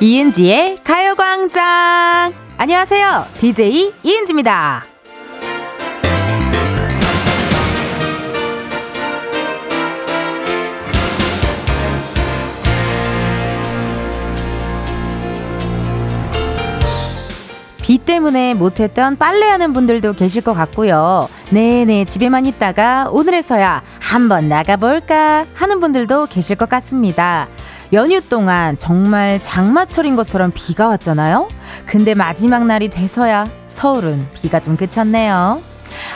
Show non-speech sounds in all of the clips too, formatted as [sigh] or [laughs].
이은지의 가요광장! 안녕하세요. DJ 이은지입니다. 비 때문에 못했던 빨래하는 분들도 계실 것 같고요. 네네, 집에만 있다가 오늘에서야 한번 나가볼까 하는 분들도 계실 것 같습니다. 연휴 동안 정말 장마철인 것처럼 비가 왔잖아요? 근데 마지막 날이 돼서야 서울은 비가 좀 그쳤네요.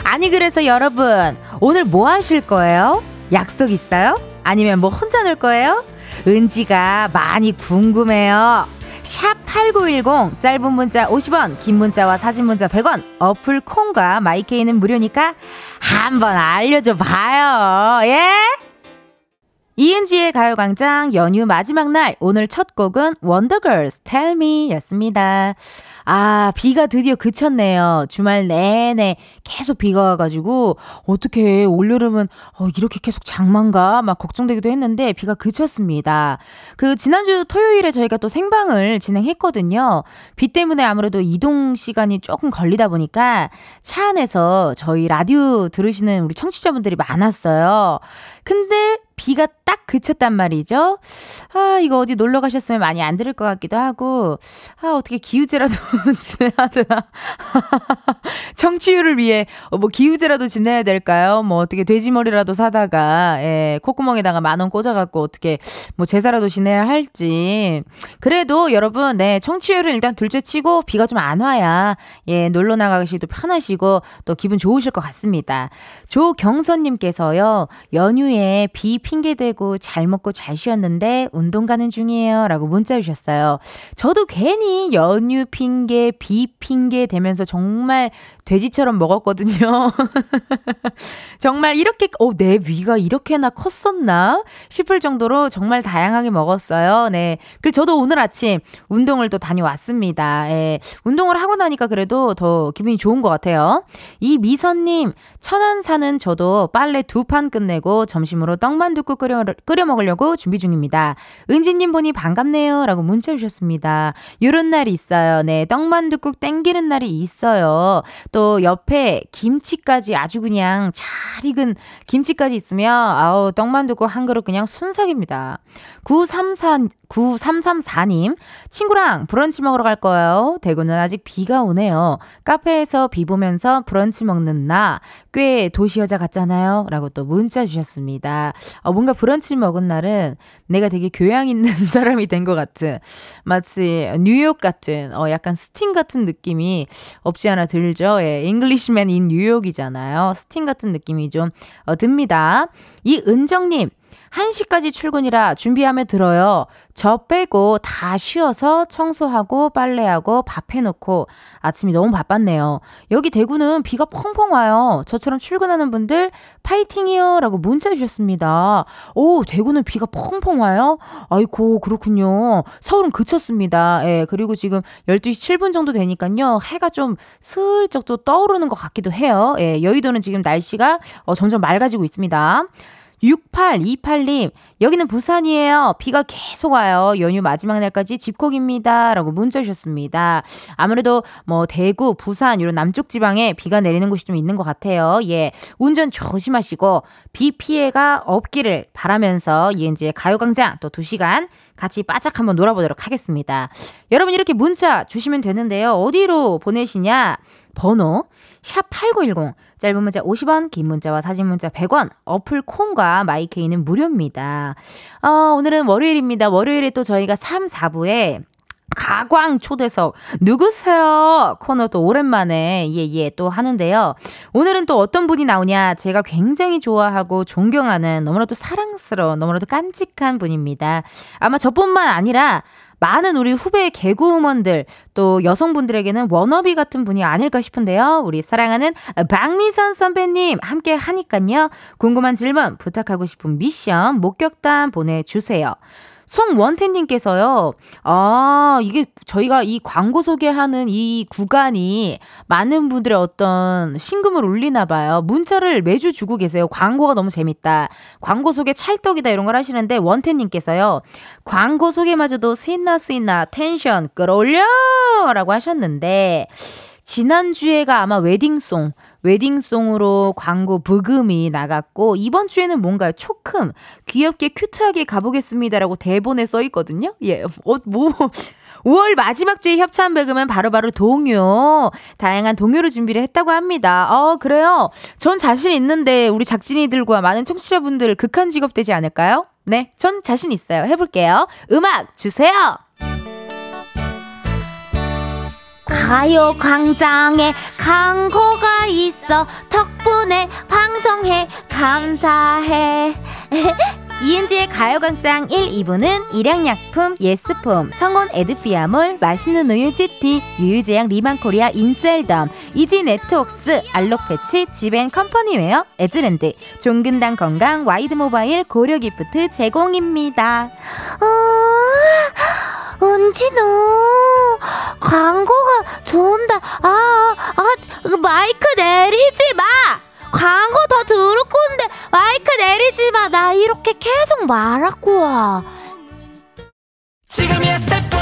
아니, 그래서 여러분, 오늘 뭐 하실 거예요? 약속 있어요? 아니면 뭐 혼자 놀 거예요? 은지가 많이 궁금해요. 샵8910 짧은 문자 50원 긴 문자와 사진 문자 100원 어플 콩과 마이케이는 무료니까 한번 알려줘 봐요 예? 이은지의 가요광장 연휴 마지막 날 오늘 첫 곡은 원더걸스 Tell Me 였습니다. 아, 비가 드디어 그쳤네요. 주말 내내 계속 비가 와가지고, 어떻게 올여름은, 어, 이렇게 계속 장만가? 막 걱정되기도 했는데, 비가 그쳤습니다. 그, 지난주 토요일에 저희가 또 생방을 진행했거든요. 비 때문에 아무래도 이동 시간이 조금 걸리다 보니까, 차 안에서 저희 라디오 들으시는 우리 청취자분들이 많았어요. 근데, 비가 딱 그쳤단 말이죠. 아, 이거 어디 놀러 가셨으면 많이 안 들을 것 같기도 하고, 아, 어떻게 기우제라도 [laughs] 지내야 되나. [laughs] 청취율을 위해, 어, 뭐, 기우제라도 지내야 될까요? 뭐, 어떻게 돼지머리라도 사다가, 예, 콧구멍에다가 만 원 꽂아갖고, 어떻게, 뭐, 제사라도 지내야 할지. 그래도 여러분, 네, 청취율을 일단 둘째 치고, 비가 좀 안 와야, 예, 놀러 나가시기도 편하시고, 또 기분 좋으실 것 같습니다. 조경선님께서요, 연휴에 비 핑계대고 잘 먹고 잘 쉬었는데 운동 가는 중이에요. 라고 문자 주셨어요. 저도 괜히 연휴 핑계, 비 핑계 대면서 정말 돼지처럼 먹었거든요. [laughs] 정말 이렇게, 어, 내 위가 이렇게나 컸었나? 싶을 정도로 정말 다양하게 먹었어요. 네. 그리고 저도 오늘 아침 운동을 또 다녀왔습니다. 예. 운동을 하고 나니까 그래도 더 기분이 좋은 것 같아요. 이 미선님, 천안 사는 저도 빨래 두 판 끝내고 점심으로 떡만 둣국 끓여, 끓여 먹으려고 준비 중입니다. 은지님 보니 반갑네요. 라고 문자 주셨습니다. 요런 날이 있어요. 네. 떡만둣국 땡기는 날이 있어요. 또 옆에 김치까지 아주 그냥 잘 익은 김치까지 있으면 아우 떡만두고 한 그릇 그냥 순삭입니다. 934 9334님 친구랑 브런치 먹으러 갈 거예요. 대구는 아직 비가 오네요. 카페에서 비 보면서 브런치 먹는 나 꽤 도시 여자 같잖아요. 라고 또 문자 주셨습니다. 어, 뭔가 브런치 먹은 날은 내가 되게 교양 있는 [laughs] 사람이 된 것 같은 마치 뉴욕 같은 어 약간 스팅 같은 느낌이 없지 않아 들죠. 예, Englishman in New York이잖아요. 스팅 같은 느낌이 좀 어, 듭니다. 이 은정님, 1시까지 출근이라 준비하며 들어요. 저 빼고 다 쉬어서 청소하고 빨래하고 밥 해놓고 아침이 너무 바빴네요. 여기 대구는 비가 펑펑 와요. 저처럼 출근하는 분들 파이팅이요. 라고 문자 주셨습니다. 오, 대구는 비가 펑펑 와요? 아이고, 그렇군요. 서울은 그쳤습니다. 예, 그리고 지금 12시 7분 정도 되니까요. 해가 좀 슬쩍 또 떠오르는 것 같기도 해요. 예, 여의도는 지금 날씨가 어, 점점 맑아지고 있습니다. 6828님, 여기는 부산이에요. 비가 계속 와요. 연휴 마지막 날까지 집콕입니다. 라고 문자 주셨습니다. 아무래도 뭐 대구, 부산, 이런 남쪽 지방에 비가 내리는 곳이 좀 있는 것 같아요. 예. 운전 조심하시고, 비 피해가 없기를 바라면서 이은지의 가요광장 또 2시간 같이 바짝 한번 놀아보도록 하겠습니다. 여러분 이렇게 문자 주시면 되는데요. 어디로 보내시냐? 번호 샵8910 짧은 문자 50원 긴 문자와 사진 문자 100원 어플 콩과 마이케이는 무료입니다. 어, 오늘은 월요일입니다. 월요일에 또 저희가 3, 4부에 가광 초대석 누구세요? 코너 또 오랜만에 예예 예, 또 하는데요. 오늘은 또 어떤 분이 나오냐? 제가 굉장히 좋아하고 존경하는 너무나도 사랑스러운 너무나도 깜찍한 분입니다. 아마 저뿐만 아니라 많은 우리 후배 개그우먼들 또 여성분들에게는 워너비 같은 분이 아닐까 싶은데요. 우리 사랑하는 박미선 선배님 함께 하니깐요. 궁금한 질문 부탁하고 싶은 미션 목격담 보내주세요. 송원태님께서요, 아, 이게 저희가 이 광고 소개하는 이 구간이 많은 분들의 어떤 신금을 울리나 봐요. 문자를 매주 주고 계세요. 광고가 너무 재밌다. 광고 소개 찰떡이다. 이런 걸 하시는데, 원태님께서요, 광고 소개마저도 신나 신나 텐션 끌어올려! 라고 하셨는데, 지난주에가 아마 웨딩송, 웨딩송으로 광고 부금이 나갔고, 이번 주에는 뭔가요? 초큼, 귀엽게 큐트하게 가보겠습니다라고 대본에 써 있거든요? 예, 어, 뭐, [laughs] 5월 마지막 주에 협찬 배금은 바로바로 동요. 다양한 동요를 준비를 했다고 합니다. 어, 그래요? 전 자신 있는데 우리 작진이들과 많은 청취자분들 극한 직업 되지 않을까요? 네, 전 자신 있어요. 해볼게요. 음악 주세요! 가요 광장에 광고가 있어. 덕분에 방송해. 감사해 [laughs] 이은지의 가요광장 1, 2부는 일양약품, 예스폼, 성원 에드피아몰, 맛있는 우유 GT, 유유제약 리만코리아 인셀덤, 이지네트웍스, 알록패치, 지벤컴퍼니웨어, 에즈랜드, 종근당 건강, 와이드모바일, 고려기프트 제공입니다. 어, 은지 너 광고가 좋은다. 아, 아, 마이크 내리지 마. 광고 더 들을 건데 마이크 내리지 마. 나 이렇게 계속 말하고 와. 지금이야 스텝 1,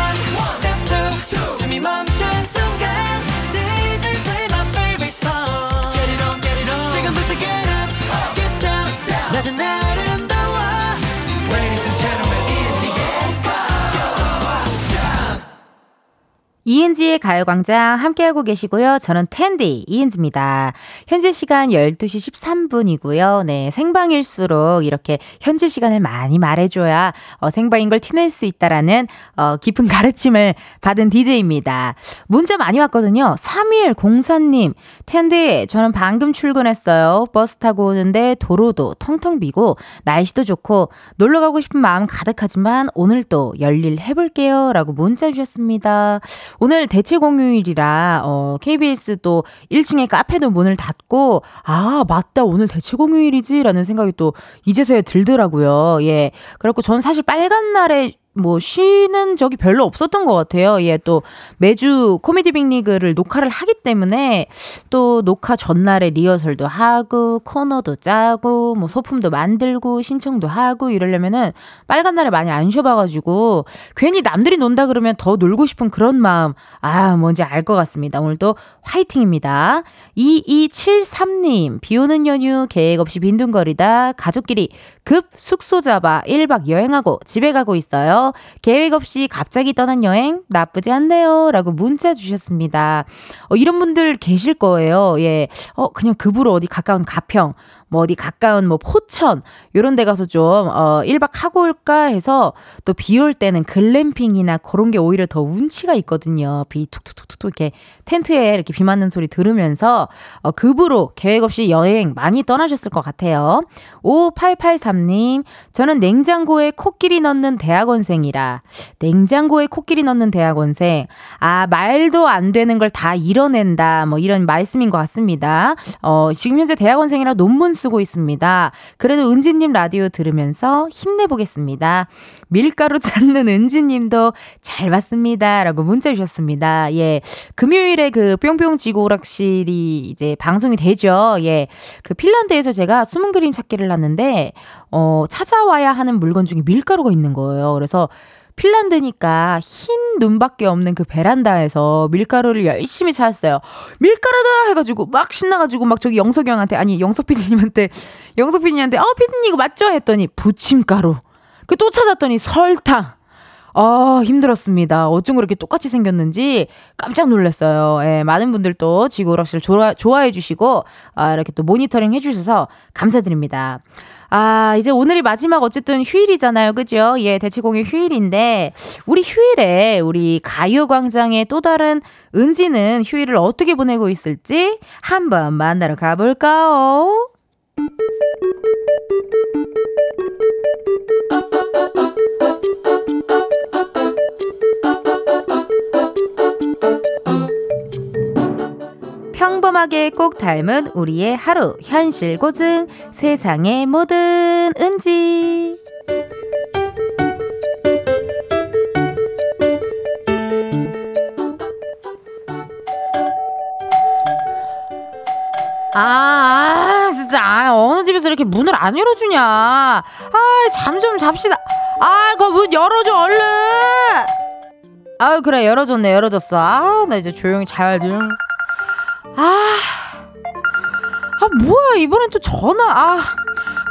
이은지의 가요광장 함께하고 계시고요. 저는 텐디 이은지입니다. 현재 시간 12시 13분이고요. 네, 생방일수록 이렇게 현재 시간을 많이 말해줘야 어, 생방인 걸 티낼 수 있다라는 어, 깊은 가르침을 받은 DJ입니다. 문자 많이 왔거든요. 3104님, 텐디, 저는 방금 출근했어요. 버스 타고 오는데 도로도 텅텅 비고 날씨도 좋고 놀러 가고 싶은 마음 가득하지만 오늘 또 열일 해볼게요. 라고 문자 주셨습니다. 오늘 대체 공휴일이라 어 KBS 또 1층에 카페도 문을 닫고 아 맞다 오늘 대체 공휴일이지라는 생각이 또 이제서야 들더라고요. 예. 그래갖고 전 사실 빨간 날에 뭐 쉬는 적이 별로 없었던 것 같아요. 예, 또 매주 코미디 빅리그를 녹화를 하기 때문에 또 녹화 전날에 리허설도 하고 코너도 짜고 뭐 소품도 만들고 신청도 하고 이러려면은 빨간 날에 많이 안 쉬어봐가지고 괜히 남들이 논다 그러면 더 놀고 싶은 그런 마음 아 뭔지 알 것 같습니다. 오늘도 화이팅입니다. 2273님 비 오는 연휴 계획 없이 빈둥거리다 가족끼리 급 숙소 잡아 1박 여행하고 집에 가고 있어요. 계획 없이 갑자기 떠난 여행 나쁘지 않네요. 라고 문자 주셨습니다. 어, 이런 분들 계실 거예요. 예. 어, 그냥 급으로 어디 가까운 가평, 뭐 어디 가까운 뭐 포천 요런 데 가서 좀 어, 1박 하고 올까 해서 또 비 올 때는 글램핑이나 그런 게 오히려 더 운치가 있거든요. 비 툭툭툭툭 이렇게 텐트에 이렇게 비 맞는 소리 들으면서 어, 급으로 계획 없이 여행 많이 떠나셨을 것 같아요. 5883님, 저는 냉장고에 코끼리 넣는 대학원생이라 냉장고에 코끼리 넣는 대학원생. 아, 말도 안 되는 걸 다 이뤄낸다. 뭐 이런 말씀인 것 같습니다. 어, 지금 현재 대학원생이라 논문 쓰고 있습니다. 그래도 은지님 라디오 들으면서 힘내보겠습니다. 밀가루 찾는 은지님도 잘 봤습니다. 라고 문자 주셨습니다. 예. 금요일에 그 뿅뿅 지고 오락실이 이제 방송이 되죠. 예. 그 핀란드에서 제가 숨은 그림 찾기를 하는데, 어, 찾아와야 하는 물건 중에 밀가루가 있는 거예요. 그래서 핀란드니까 흰 눈밖에 없는 그 베란다에서 밀가루를 열심히 찾았어요. 밀가루다 해가지고 막 신나가지고 막 저기 영석이 형한테 아니 영석 PD님한테 영석 PD님한테 어 PD님 이거 맞죠 했더니 부침가루. 그 또 찾았더니 설탕. 아, 힘들었습니다. 어쩜 그렇게 똑같이 생겼는지 깜짝 놀랐어요. 예, 많은 분들 또 지구오락실 좋아, 좋아해 주시고, 아, 이렇게 또 모니터링 해 주셔서 감사드립니다. 아, 이제 오늘이 마지막 어쨌든 휴일이잖아요. 그죠? 예, 대체공휴 휴일인데, 우리 휴일에 우리 가요광장의 또 다른 은지는 휴일을 어떻게 보내고 있을지 한번 만나러 가볼까요? 소소하게 꼭 닮은 우리의 하루 현실 고증 세상의 모든 은지. 아, 아 진짜 아, 어느 집에서 이렇게 문을 안 열어주냐. 아 잠 좀 잡시다. 아 그 문 열어줘 얼른. 아 그래 열어줬네 열어줬어. 아 나 이제 조용히 자야지 아, 아, 뭐야, 이번엔 또 전화, 아.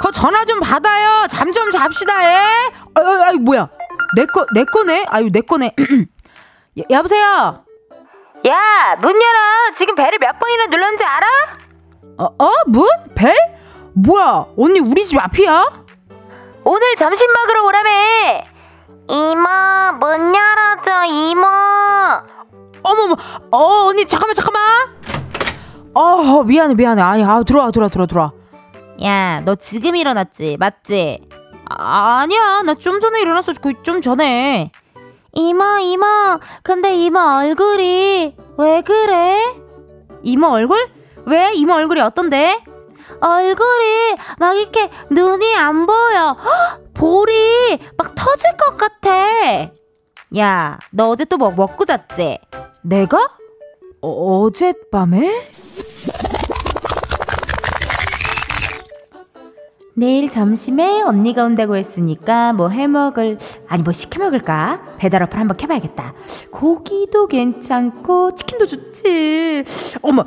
그 전화 좀 받아요. 잠 좀 잡시다, 예? 아유, 아유, 뭐야. 내 거, 내 거네? 아유, 내 거네. [clears throat] 여, 여보세요? 야, 문 열어. 지금 배를 몇 번이나 눌렀는지 알아? 어, 어? 문? 벨? 뭐야, 언니 우리 집 앞이야? 오늘 점심 먹으러 오라며. 이모, 문 열어줘, 이모. 어머머, 어, 언니 잠깐만, 잠깐만. 어, 미안해, 미안해. 아니, 아, 들어와, 들어와, 들어와, 들어와. 야, 너 지금 일어났지, 맞지? 아, 아니야, 나 좀 전에 일어났어, 그 좀 전에. 이모, 이모, 근데 이모 얼굴이 왜 그래? 이모 얼굴? 왜? 이모 얼굴이 어떤데? 얼굴이 막 이렇게 눈이 안 보여. 헉, 볼이 막 터질 것 같아. 야, 너 어제 또 뭐 먹고 잤지? 내가? 어, 어젯밤에? 내일 점심에 언니가 온다고 했으니까 뭐 해먹을 아니 뭐 시켜 먹을까? 배달 어플 한번 켜봐야겠다. 고기도 괜찮고 치킨도 좋지. 어머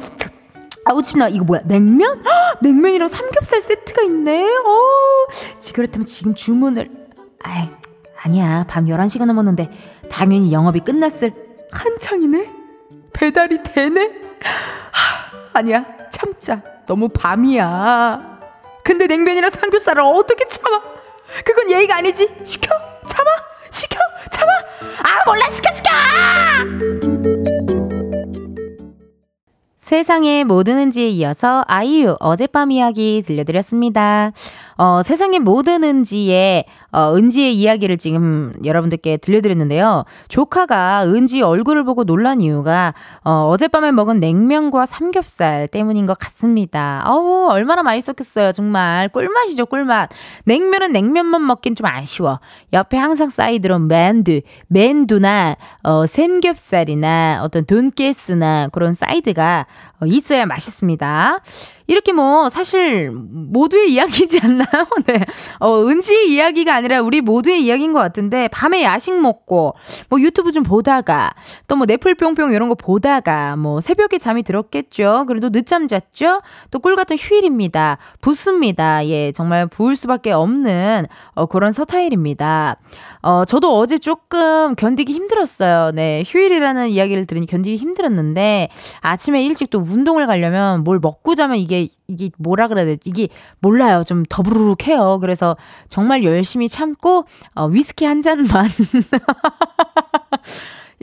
아우 침나 이거 뭐야? 냉면? 헉, 냉면이랑 삼겹살 세트가 있네. 어 그렇다면 지금 주문을 아이 아니야. 밤 11시가 넘었는데 당연히 영업이 끝났을 한창이네 배달이 되네 하, 아니야 참자 너무 밤이야 근데 냉면이랑 삼겹살을 어떻게 참아? 그건 예의가 아니지. 시켜? 참아? 시켜? 참아? 아 몰라 시켜 시켜! 세상에 뭐 드는지에 이어서 아이유 어젯밤 이야기 들려드렸습니다. 어, 세상에 뭐 드는지에 어, 은지의 이야기를 지금 여러분들께 들려드렸는데요. 조카가 은지 얼굴을 보고 놀란 이유가 어, 어젯밤에 먹은 냉면과 삼겹살 때문인 것 같습니다. 어우, 얼마나 맛있었겠어요. 정말 꿀맛이죠, 꿀맛. 냉면은 냉면만 먹긴 좀 아쉬워. 옆에 항상 사이드로 맨두, 맨두나 어, 삼겹살이나 어떤 돈가스나 그런 사이드가 어, 있어야 맛있습니다. 이렇게 뭐 사실 모두의 이야기지 않나요? [laughs] 네. 어, 은지의 이야기가 아니라 우리 모두의 이야기인 것 같은데 밤에 야식 먹고 뭐 유튜브 좀 보다가 또 뭐 넷플 뿅뿅 이런 거 보다가 뭐 새벽에 잠이 들었겠죠. 그래도 늦잠 잤죠. 또 꿀 같은 휴일입니다. 붓습니다. 예, 정말 부을 수밖에 없는 어, 그런 서타일입니다. 어, 저도 어제 조금 견디기 힘들었어요. 네, 휴일이라는 이야기를 들으니 견디기 힘들었는데 아침에 일찍 또 운동을 가려면 뭘 먹고 자면 이게 이게 뭐라 그래야 되지? 이게 몰라요. 좀 더부룩해요. 그래서 정말 열심히 참고 어, 위스키 한 잔만 [laughs]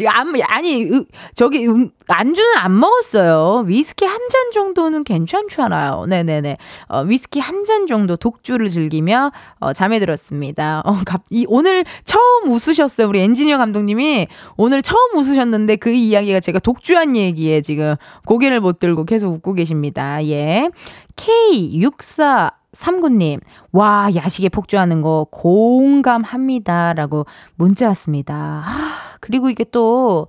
안, 아니, 저기, 음, 안주는 안 먹었어요. 위스키 한 잔 정도는 괜찮잖아요. 네네네. 어, 위스키 한 잔 정도 독주를 즐기며, 어, 잠에 들었습니다. 어, 갑, 이, 오늘 처음 웃으셨어요. 우리 엔지니어 감독님이 오늘 처음 웃으셨는데 그 이야기가 제가 독주한 얘기에 지금 고개를 못 들고 계속 웃고 계십니다. 예. K64 삼구님, 와, 야식에 폭주하는 거 공감합니다. 라고 문자 왔습니다. 아, 그리고 이게 또,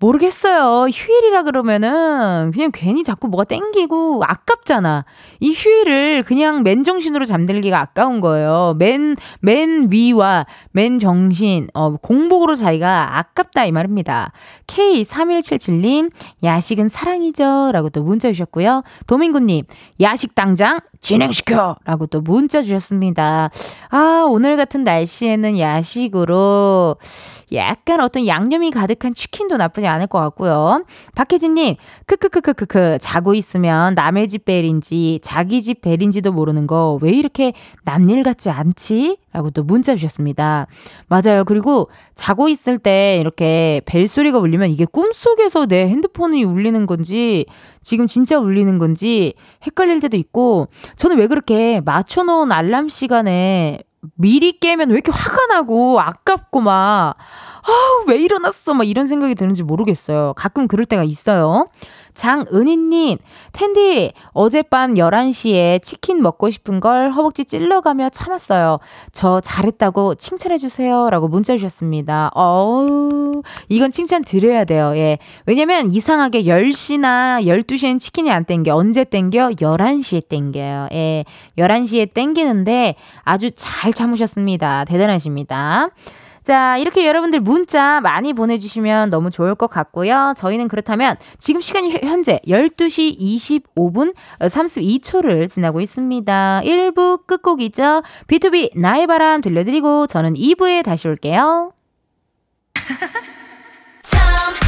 모르겠어요. 휴일이라 그러면은 그냥 괜히 자꾸 뭐가 땡기고 아깝잖아. 이 휴일을 그냥 맨정신으로 잠들기가 아까운 거예요. 맨, 맨 위와 맨 정신, 어, 공복으로 자기가 아깝다 이 말입니다. K3177님, 야식은 사랑이죠. 라고 또 문자 주셨고요. 도민구님, 야식 당장 진행시켜! 라고 또 문자 주셨습니다. 아, 오늘 같은 날씨에는 야식으로 약간 어떤 양념이 가득한 치킨도 나쁘지 않을 것 같고요. 박혜진님, 크크크크크크, 자고 있으면 남의 집 벨인지 자기 집 벨인지도 모르는 거 왜 이렇게 남일 같지 않지? 라고 또 문자 주셨습니다. 맞아요. 그리고 자고 있을 때 이렇게 벨 소리가 울리면 이게 꿈속에서 내 핸드폰이 울리는 건지 지금 진짜 울리는 건지 헷갈릴 때도 있고 저는 왜 그렇게 맞춰놓은 알람 시간에 미리 깨면 왜 이렇게 화가 나고 아깝고 막 아, 왜 일어났어? 막 이런 생각이 드는지 모르겠어요. 가끔 그럴 때가 있어요. 장은희님, 텐디, 어젯밤 11시에 치킨 먹고 싶은 걸 허벅지 찔러가며 참았어요. 저 잘했다고 칭찬해주세요. 라고 문자 주셨습니다. 어우, 이건 칭찬 드려야 돼요. 예. 왜냐면 이상하게 10시나 12시엔 치킨이 안 땡겨. 언제 땡겨? 11시에 땡겨요. 예. 11시에 땡기는데 아주 잘 참으셨습니다. 대단하십니다. 자, 이렇게 여러분들 문자 많이 보내주시면 너무 좋을 것 같고요. 저희는 그렇다면 지금 시간이 현재 12시 25분 32초를 지나고 있습니다. 1부 끝곡이죠. B2B 나의 바람 들려드리고 저는 2부에 다시 올게요. [laughs]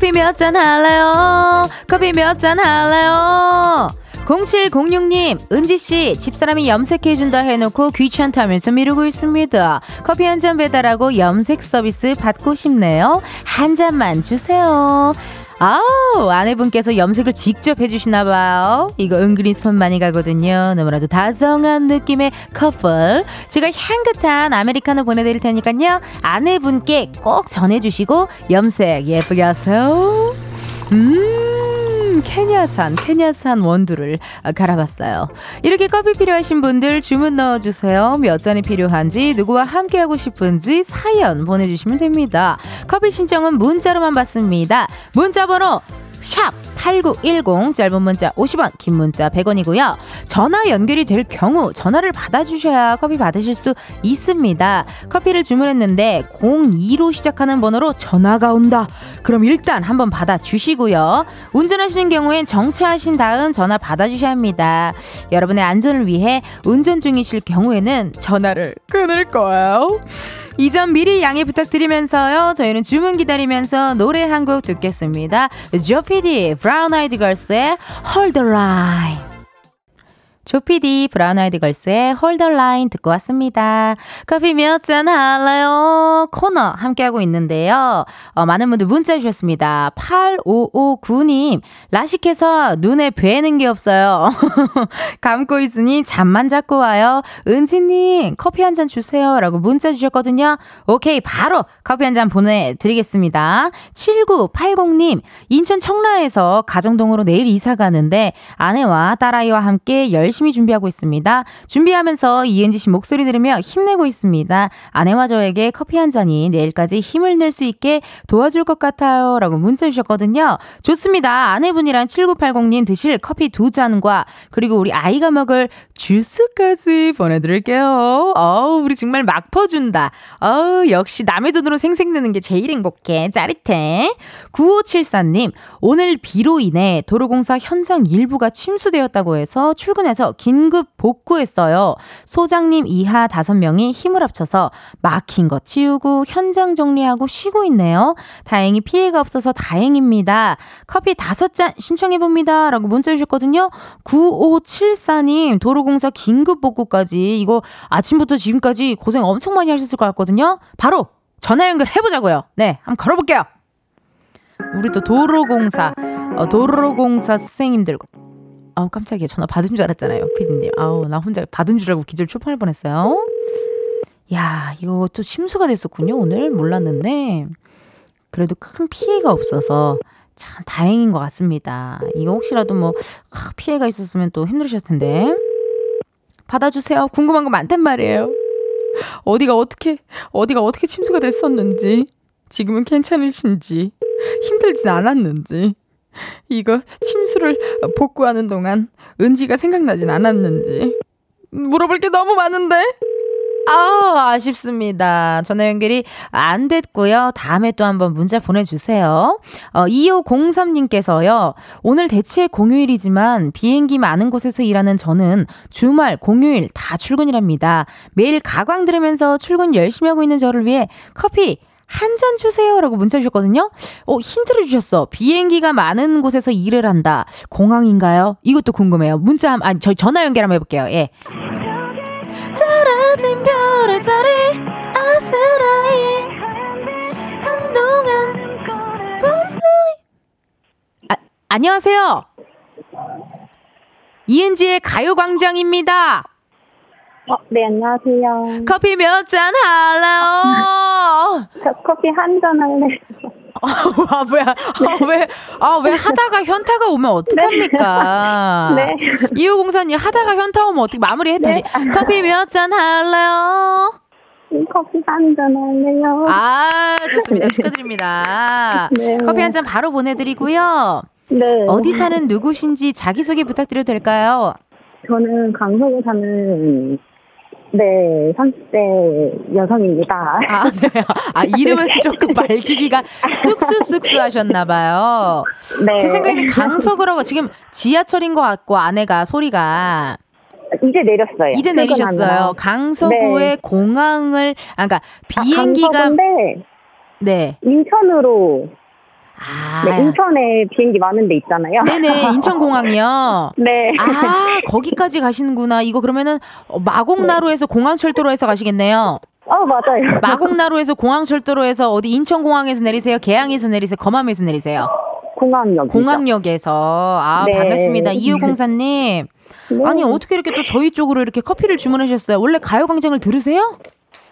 커피 몇 잔 할래요? 커피 몇 잔 할래요? 0706님, 은지씨, 집사람이 염색해준다 해놓고 귀찮다면서 미루고 있습니다. 커피 한 잔 배달하고 염색 서비스 받고 싶네요. 한 잔만 주세요. 아우, 아내분께서 염색을 직접 해주시나봐요. 이거 은근히 손 많이 가거든요. 너무나도 다정한 느낌의 커플. 제가 향긋한 아메리카노 보내드릴 테니까요. 아내분께 꼭 전해주시고 염색 예쁘게 하세요. 음, 케냐산, 케냐산 원두를 갈아봤어요. 이렇게 커피 필요하신 분들 주문 넣어주세요. 몇 잔이 필요한지, 누구와 함께하고 싶은지 사연 보내주시면 됩니다. 커피 신청은 문자로만 받습니다. 문자 번호 샵 8910 짧은 문자 50원 긴 문자 100원이고요. 전화 연결이 될 경우 전화를 받아주셔야 커피 받으실 수 있습니다. 커피를 주문했는데 02로 시작하는 번호로 전화가 온다. 그럼 일단 한번 받아주시고요. 운전하시는 경우엔 정차하신 다음 전화 받아주셔야 합니다. 여러분의 안전을 위해 운전 중이실 경우에는 전화를 끊을 거예요. 이 점 미리 양해 부탁드리면서요. 저희는 주문 기다리면서 노래 한 곡 듣겠습니다. 조피디 브라운 아이드 걸스의 Hold the Line. 조피디 브라운 아이드 걸스의 Hold the Line 듣고 왔습니다. 커피 몇 잔 할래요? 코너 함께하고 있는데요. 어, 많은 분들 문자 주셨습니다. 8559님, 라식해서 눈에 뵈는 게 없어요. [laughs] 감고 있으니 잠만 잡고 와요. 은지님, 커피 한 잔 주세요. 라고 문자 주셨거든요. 오케이, 바로 커피 한 잔 보내드리겠습니다. 7980님, 인천 청라에서 가정동으로 내일 이사 가는데 아내와 딸아이와 함께 열심히 열심히 준비하고 있습니다. 준비하면서 이은지 씨 목소리 들으며 힘내고 있습니다. 아내와 저에게 커피 한 잔이 내일까지 힘을 낼 수 있게 도와줄 것 같아요. 라고 문자 주셨거든요. 좋습니다. 아내분이랑 7980님 드실 커피 두 잔과 그리고 우리 아이가 먹을 주스까지 보내드릴게요. 어우, 우리 정말 막 퍼준다. 어우, 역시 남의 돈으로 생생내는 게 제일 행복해. 짜릿해. 9574님, 오늘 비로 인해 도로공사 현장 일부가 침수되었다고 해서 출근해서 긴급 복구했어요. 소장님 이하 5명이 힘을 합쳐서 막힌 거 치우고 현장 정리하고 쉬고 있네요. 다행히 피해가 없어서 다행입니다. 커피 5잔 신청해봅니다. 라고 문자 주셨거든요. 9574님, 도로공사 긴급 복구까지 이거 아침부터 지금까지 고생 엄청 많이 하셨을 것 같거든요. 바로 전화 연결해보자고요. 네, 한번 걸어볼게요. 우리 또 도로공사, 어, 도로공사 선생님들 아우 깜짝이야. 전화 받은 줄 알았잖아요 피디님. 아우 나 혼자 받은 줄 알고 기절 초판할 뻔했어요. 야또 심수가 됐었군요 오늘? 몰랐는데. 그래도 큰 피해가 없어서 참 다행인 것 같습니다. 이거 혹시라도 뭐 피해가 있었으면 또 힘들으셨을 텐데. 받아주세요. 궁금한 거 많단 말이에요. 어디가 어떻게 어디가 어떻게 침수가 됐었는지 지금은 괜찮으신지 힘들진 않았는지 이거 침수를 복구하는 동안 은지가 생각나진 않았는지 물어볼 게 너무 많은데 아, 아쉽습니다. 전화 연결이 안 됐고요. 다음에 또 한번 문자 보내주세요. 어, 2503님께서요. 오늘 대체 공휴일이지만 비행기 많은 곳에서 일하는 저는 주말, 공휴일 다 출근이랍니다. 매일 가광 들으면서 출근 열심히 하고 있는 저를 위해 커피 한 잔 주세요. 라고 문자 주셨거든요. 어, 힌트를 주셨어. 비행기가 많은 곳에서 일을 한다. 공항인가요? 이것도 궁금해요. 문자, 한- 아니, 저 전화 연결 한번 해볼게요. 예. 떨어진 별의 자리 아스라이 한동안 아, 안녕하세요. 이은지의 가요광장입니다. 어, 네, 안녕하세요. 커피 몇 잔 할래요? [laughs] 저 커피 한 잔 할래요. 아, 뭐야. 아, 왜, 아, 왜 하다가 현타가 오면 어떡합니까? 네. [laughs] 2504님, 하다가 현타 오면 어떻게 마무리 했다지. 네. 커피 몇 잔 할래요? 커피 한 잔 할래요. 아, 좋습니다. 축하드립니다. 네. 커피 한 잔 바로 보내드리고요. 네. 어디 사는 누구신지 자기소개 부탁드려도 될까요? 저는 강서구 사는, 네, 30대 여성입니다. 아, 네. 아, 이름은 [laughs] 조금 밝히기가 쑥쑥쑥쑥 하셨나봐요. 네. 제 생각에는 강서구라고 지금 지하철인 것 같고, 아내가 소리가. 이제 내렸어요. 이제. 내리셨어요. 강서구의 네. 공항을, 아, 그러니까 아, 비행기가. 강서구인데, 네. 인천으로, 아. 네, 인천에 비행기 많은 데 있잖아요. 네네, [laughs] 인천공항이요. 네. 아, 거기까지 가시는구나. 이거 그러면은 어, 마곡나루에서 공항철도로에서 가시겠네요. 어, 맞아요. [laughs] 마곡나루에서 공항철도로에서 어디 인천공항에서 내리세요? 개항에서 내리세요? 검암에서 내리세요? 공항역. 공항역에서. 아, 네. 반갑습니다. 이호공사님. 네. 아니, 어떻게 이렇게 또 저희 쪽으로 이렇게 커피를 주문하셨어요? 원래 가요광장을 들으세요?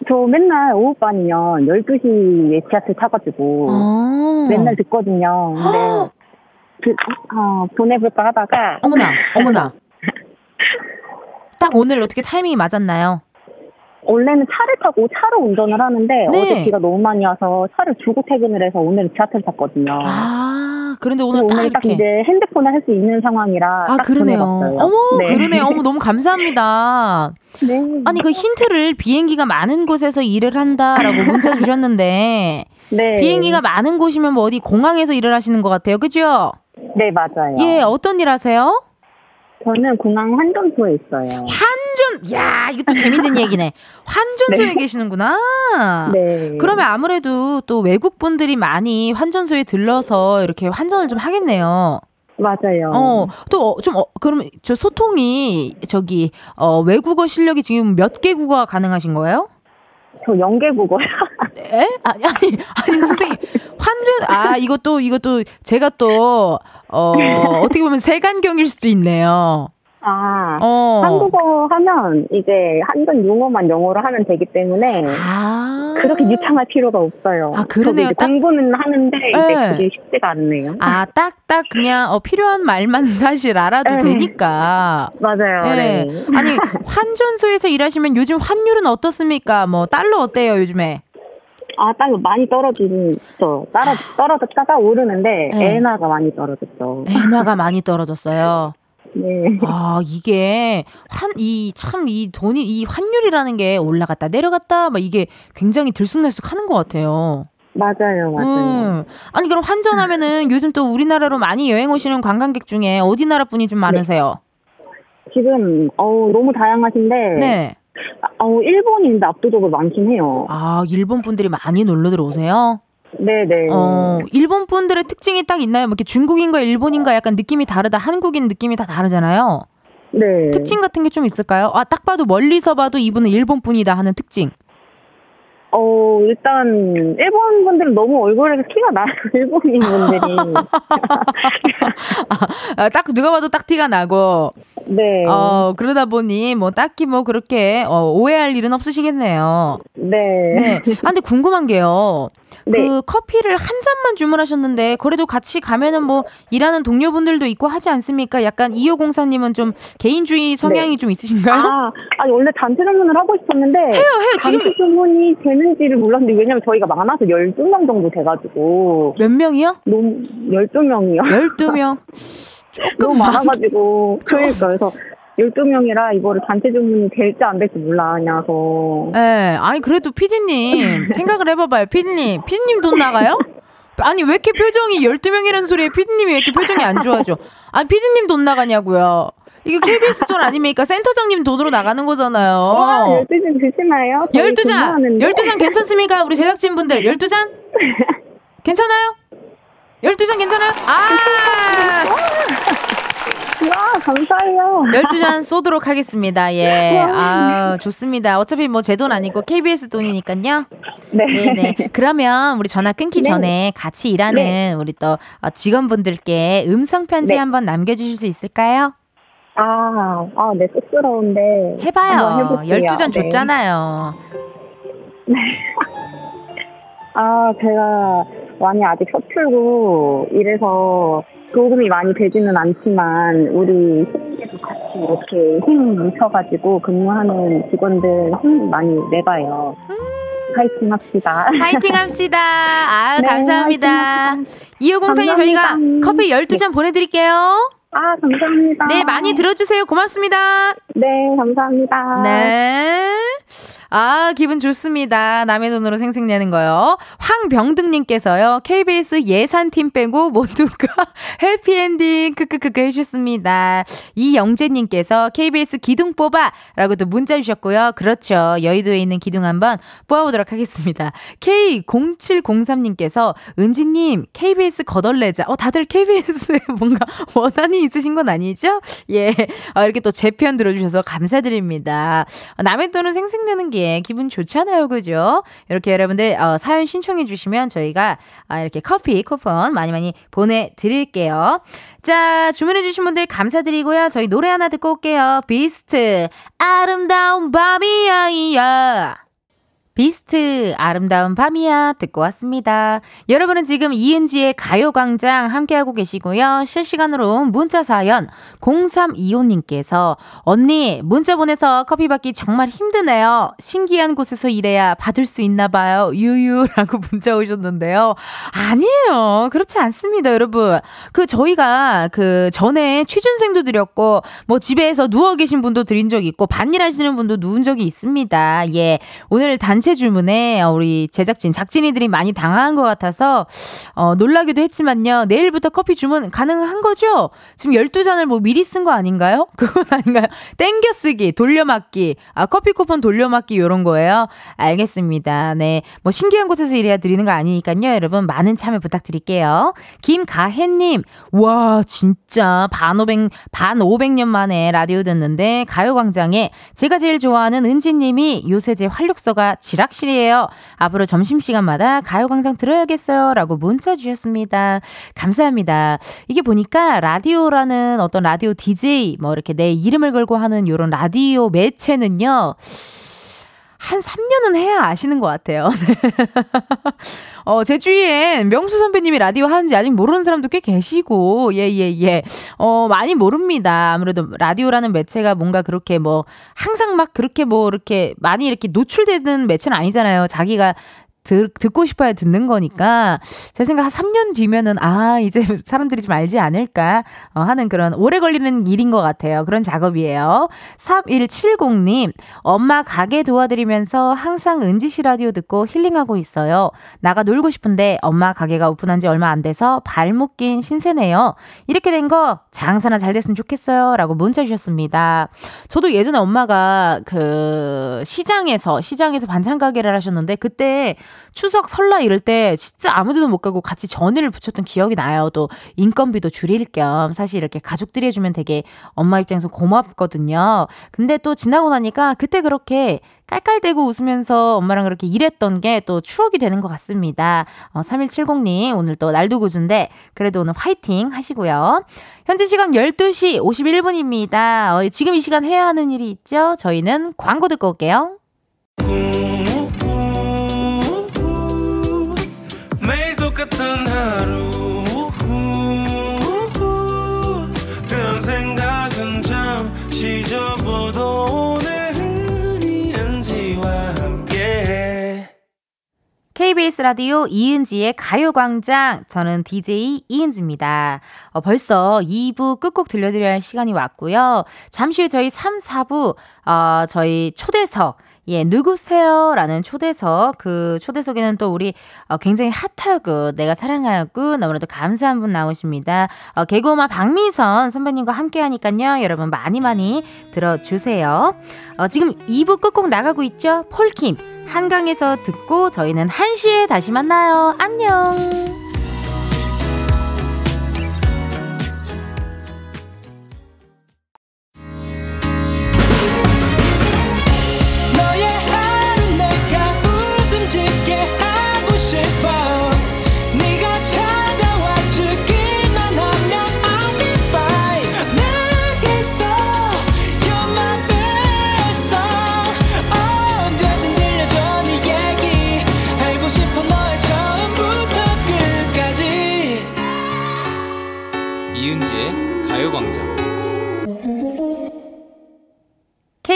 저 맨날 오후반이면 12시에 지하철 타가지고, 어. 맨날 듣거든요. 근데 그, 어, 보내볼까 하다가 어머나, 어머나. [laughs] 딱 오늘 어떻게 타이밍이 맞았나요? 원래는 차를 타고 차로 운전을 하는데 네. 어제 비가 너무 많이 와서 차를 주고 퇴근을 해서 오늘은 지하철 탔거든요. 아, 그런데 오늘 딱 오늘 딱. 이제 핸드폰을 할 수 있는 상황이라 아, 딱 그러네요. 보내봤어요. 어머, 네. 그러네요. 어머, 너무 [laughs] 감사합니다. 네. 아니, 그 힌트를 비행기가 많은 곳에서 일을 한다라고 문자 주셨는데, [laughs] 네. 비행기가 많은 곳이면 뭐 어디 공항에서 일을 하시는 것 같아요. 그죠? 네 맞아요. 예, 어떤 일 하세요? 저는 공항 환전소에 있어요. 환전, 야, 이것도 재밌는 [laughs] 얘기네. 환전소에 계시는구나. 네. 그러면 아무래도 또 외국 분들이 많이 환전소에 들러서 이렇게 환전을 좀 하겠네요. 맞아요. 어, 또좀 어, 그럼 저 소통이 저기 어 외국어 실력이 지금 몇 개 국어가 가능하신 거예요? 저 연계국어요. [laughs] 에? 아니 아니 아니 선생님 환전 아 이것도 이것도 제가 또 어, [laughs] 어떻게 보면 세간경일 수도 있네요. 아. 어. 한국어 하면 이제 한전 용어만 영어로 하면 되기 때문에 아. 그렇게 유창할 필요가 없어요. 아, 그러네요. 이제 딱- 공부는 하는데 이제 네. 그게 쉽지가 않네요. 아, 딱딱 그냥 어, 필요한 말만 [laughs] 사실 알아도 네. 되니까. 맞아요. 예. 네. 아니, 환전소에서 일하시면 요즘 환율은 어떻습니까? 뭐, 달러 어때요, 요즘에? 아, 땅 많이 떨어지죠. 떨어, 떨어졌다가 오르는데 네. 엔화가 많이 떨어졌죠. 엔화가 많이 떨어졌어요. 네. 아, 이게, 환, 이, 참, 이 돈이, 이 환율이라는 게 올라갔다 내려갔다, 막 이게 굉장히 들쑥날쑥 하는 것 같아요. 맞아요, 맞아요. 음. 아니, 그럼 환전하면은 요즘 또 우리나라로 많이 여행 오시는 관광객 중에 어디 나라 분이 좀 많으세요? 지금 어우 너무 다양하신데 네. 어우 일본인데 압도적으로 많긴 해요. 아, 일본 분들이 많이 놀러 들어오세요? 네네. 어, 일본 분들의 특징이 딱 있나요? 뭐 이렇게 중국인과 일본인과 약간 느낌이 다르다. 한국인 느낌이 다 다르잖아요. 네. 특징 같은 게 좀 있을까요? 아, 딱 봐도 멀리서 봐도 이분은 일본 분이다 하는 특징. 어 일단 일본 분들은 너무 얼굴에서 티가 나요. [laughs] 일본인 분들이. 아, 딱 누가 봐도 딱 티가 나고. 네. 어, 그러다 보니 뭐 딱히 뭐 그렇게 어, 오해할 일은 없으시겠네요. 네. 네. 아, 근데 궁금한 게요. 네. 그 커피를 한 잔만 주문하셨는데 그래도 같이 가면은 뭐 일하는 동료분들도 있고 하지 않습니까? 약간 2504님은 좀 개인주의 성향이 좀 있으신가요? 네. 아, 아니 원래 단체 주문을 하고 싶었는데 해요, 해요. 지금- 단체 주문이 되는지를 몰랐는데 왜냐면 저희가 많아서 12명 정도 돼가지고 몇 명이요? 너무 12명이요. 12명. [laughs] 너무 많아가지고 그러니까 그래서 12명이라 이거를 단체 주문이 될지 안 될지 몰라, 그냥서. 예, 아니, 그래도 피디님, 생각을 해봐봐요. 피디님, 피디님 돈 나가요? 아니, 왜 이렇게 표정이 12명이라는 소리에 피디님이 왜 이렇게 표정이 안 좋아져? 아니, 피디님 돈 나가냐고요. 이거 KBS 돈 아닙니까? 센터장님 돈으로 나가는 와, 거잖아요. 12장 드시나요? 저희 12잔! 근무하는데. 12잔 괜찮습니까? 우리 제작진분들, 12잔? [laughs] 괜찮아요? 12잔 괜찮아요? 아! 와, 감사해요. 12잔 쏘도록 하겠습니다. 예. 아, 좋습니다. 어차피 뭐 제 돈 아니고 KBS 돈이니까요. 네. 네네. 그러면 우리 전화 끊기 네. 전에 같이 일하는 네. 우리 또 어, 직원분들께 음성 편지 네. 한번 남겨주실 수 있을까요? 아, 아, 네, 쑥스러운데. 해봐요. 해볼게요. 12잔 네. 줬잖아요. [laughs] 아, 제가 많이 아직 서툴고 이래서 도움이 많이 되지는 않지만 우리 팀에도 같이 이렇게 힘 뭉쳐가지고 근무하는 직원들 힘 많이 내봐요. 파이팅 합시다. 파이팅 합시다. 아 [laughs] 네, 감사합니다. 이호공사님 저희가. 커피 12잔 보내드릴게요. 아, 감사합니다. 네, 많이 들어주세요. 고맙습니다. 네, 감사합니다. 네. 아, 기분 좋습니다. 남의 돈으로 생색 내는 거요. 황병등님께서요, KBS 예산팀 빼고 모두가 [laughs] 해피엔딩, 크크크크 해주셨습니다. 이영재님께서 KBS 기둥 뽑아! 라고 또 문자 주셨고요. 그렇죠. 여의도에 있는 기둥 한번 뽑아보도록 하겠습니다. K0703님께서, 은지님, KBS 거덜내자. 어, 다들 KBS에 [laughs] 뭔가 원한이 있으신 건 아니죠? 예. 어, 이렇게 또 제 편 들어주셔서 감사드립니다. 어, 남의 돈은 생색내는 게 기분 좋잖아요. 그죠? 이렇게 여러분들 어, 사연 신청해 주시면 저희가 아, 이렇게 커피 쿠폰 많이 많이 보내드릴게요. 자, 주문해 주신 분들 감사드리고요. 저희 노래 하나 듣고 올게요. 비스트 아름다운 밤이야 이야. 비스트 아름다운 밤이야 듣고 왔습니다. 여러분은 지금 이은지의 가요광장 함께하고 계시고요. 실시간으로 문자 사연 0325님께서 언니 문자 보내서 커피 받기 정말 힘드네요. 신기한 곳에서 일해야 받을 수 있나 봐요. 유유라고 [laughs] 문자 오셨는데요. 아니에요. 그렇지 않습니다, 여러분. 그 저희가 그 전에 취준생도 드렸고 뭐 집에서 누워 계신 분도 드린 적 있고 반일 하시는 분도 누운 적이 있습니다. 예. 오늘 단체 주문에 우리 제작진, 작진이들이 많이 당황한 것 같아서 어, 놀라기도 했지만요. 내일부터 커피 주문 가능한 거죠? 지금 12잔을 뭐 미리 쓴 거 아닌가요? [laughs] 그건 아닌가요? 땡겨 쓰기, 돌려막기, 아, 커피 쿠폰 돌려막기 요런 거예요. 알겠습니다. 네. 뭐 신기한 곳에서 일해야 드리는 거 아니니까요. 여러분 많은 참여 부탁드릴게요. 김가혜 님, 와, 진짜 반 오백, 반 오백 년 만에 라디오 듣는데 가요 광장에 제가 제일 좋아하는 은지 님이 요새 제 활력소가 지락실이에요. 앞으로 점심시간마다 가요광장 들어야겠어요. 라고 문자 주셨습니다. 감사합니다. 이게 보니까 라디오라는 어떤 라디오 DJ, 뭐 이렇게 내 이름을 걸고 하는 요런 라디오 매체는요. 한 3년은 해야 아시는 것 같아요. [laughs] 어, 제 주위엔 명수 선배님이 라디오 하는지 아직 모르는 사람도 꽤 계시고, 예, 예, 예. 어, 많이 모릅니다. 아무래도 라디오라는 매체가 뭔가 그렇게 뭐, 항상 막 그렇게 뭐, 이렇게 많이 이렇게 노출되는 매체는 아니잖아요. 자기가 들, 듣고 싶어야 듣는 거니까 제 생각 한 3년 뒤면은 아 이제 사람들이 좀 알지 않을까 어, 하는 그런 오래 걸리는 일인 것 같아요. 그런 작업이에요. 3170님 엄마 가게 도와드리면서 항상 은지 씨 라디오 듣고 힐링하고 있어요. 나가 놀고 싶은데 엄마 가게가 오픈한 지 얼마 안 돼서 발 묶인 신세네요. 이렇게 된 거 장사나 잘 됐으면 좋겠어요. 라고 문자 주셨습니다. 저도 예전에 엄마가 그 시장에서 시장에서 반찬 가게를 하셨는데 그때 추석 설날 이럴 때 진짜 아무데도 못 가고 같이 전의를 붙였던 기억이 나요. 또 인건비도 줄일 겸 사실 이렇게 가족들이 해주면 되게 엄마 입장에서 고맙거든요. 근데 또 지나고 나니까 그때 그렇게 깔깔대고 웃으면서 엄마랑 그렇게 일했던 게 또 추억이 되는 것 같습니다. 어, 3170님, 오늘 또 날도 구준데, 그래도 오늘 화이팅 하시고요. 현재 시간 12시 51분입니다. 어, 지금 이 시간 해야 하는 일이 있죠? 저희는 광고 듣고 올게요. 같은 하루 그런 생각은 잠시 접어도 오늘은 이은지와 함께 KBS 라디오 이은지의 가요광장. 저는 DJ 이은지입니다. 어, 벌써 2부 끝곡 들려드려야 할 시간이 왔고요. 잠시 후 저희 3, 4부, 어, 저희 초대석, 예, 누구세요? 라는 초대석. 그 초대석에는 또 우리 어, 굉장히 핫하고 내가 사랑하고 너무나도 감사한 분 나오십니다. 어, 개그우마 박미선 선배님과 함께 하니까요. 여러분 많이 많이 들어주세요. 어, 지금 2부 끝곡 나가고 있죠? 폴킴. 한강에서 듣고 저희는 1시에 다시 만나요. 안녕.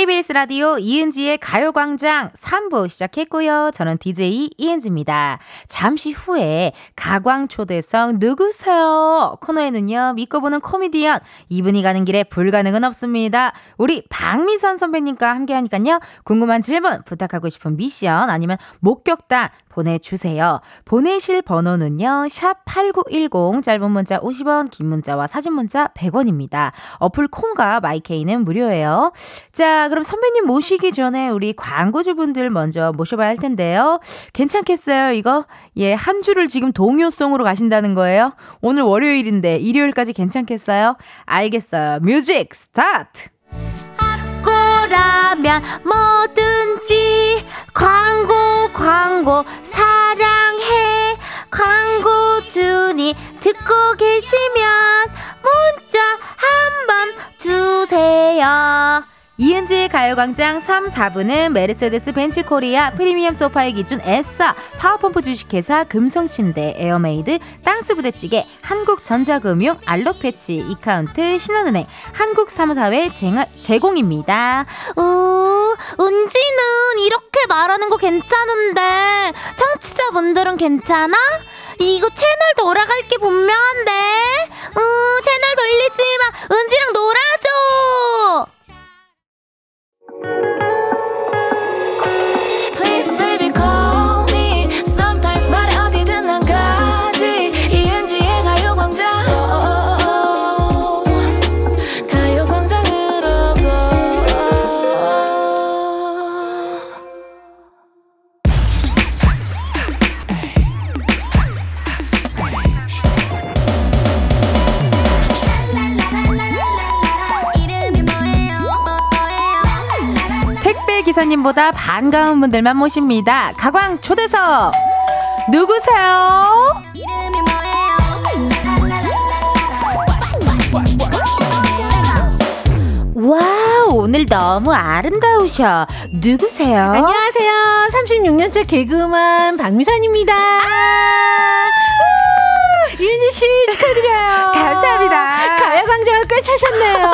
KBS 라디오 이은지의 가요광장 3부 시작했고요. 저는 DJ 이은지입니다. 잠시 후에 가광초대석 누구세요? 코너에는요, 믿고 보는 코미디언, 이분이 가는 길에 불가능은 없습니다. 우리 박미선 선배님과 함께 하니까요, 궁금한 질문, 부탁하고 싶은 미션, 아니면 목격담 보내주세요. 보내실 번호는요, 샵8910, 짧은 문자 50원, 긴 문자와 사진 문자 100원입니다. 어플 콩과 마이케이는 무료예요. 자, 그럼 선배님 모시기 전에 우리 광고주분들 먼저 모셔봐야 할 텐데요. 괜찮겠어요, 이거? 예, 한 주를 지금 동요송으로 가신다는 거예요? 오늘 월요일인데 일요일까지 괜찮겠어요? 알겠어요. Music start! 거라면 뭐든지 광고 광고 사랑해 광고주니 듣고 계시면 문자 한번 주세요. 이은지의 가요광장 3, 4부는 메르세데스 벤츠 코리아 프리미엄 소파의 기준 에싸 파워펌프 주식회사 금성침대 에어메이드 땅스부대찌개 한국전자금융 알록패치 이카운트 신한은행 한국사무사회 쟁- 제공입니다. 우, 은지는 이렇게 말하는 거 괜찮은데 청취자분들은 괜찮아? 이거 채널 돌아갈 게 분명한데 우, 채널 돌리지 마 은지랑 놀아줘 Thank you. 택배 기사님보다 반가운 분들만 모십니다. 가광 초대석 누구세요? 이름이 뭐예요 와 오늘 너무 아름다우셔. 누구세요? 안녕하세요. 36년째 개그우먼 박미선입니다. 이 은지 씨 축하드려요. [laughs] 감사합니다. 가요광장을 꽤 차셨네요.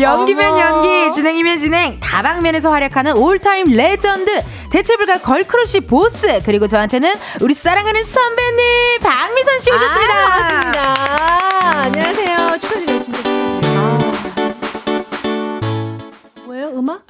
[laughs] 연기면 어머. 연기, 진행이면 진행, 다방면에서 활약하는 all-time legend, 대체불가 girl crush boss, 그리고 저한테는 우리 사랑하는 선배님 박미선 씨 오셨습니다. 아, 반갑습니다. 안녕하세요. 축하드려요. 진짜 축하드려요. 뭐예요? 음악?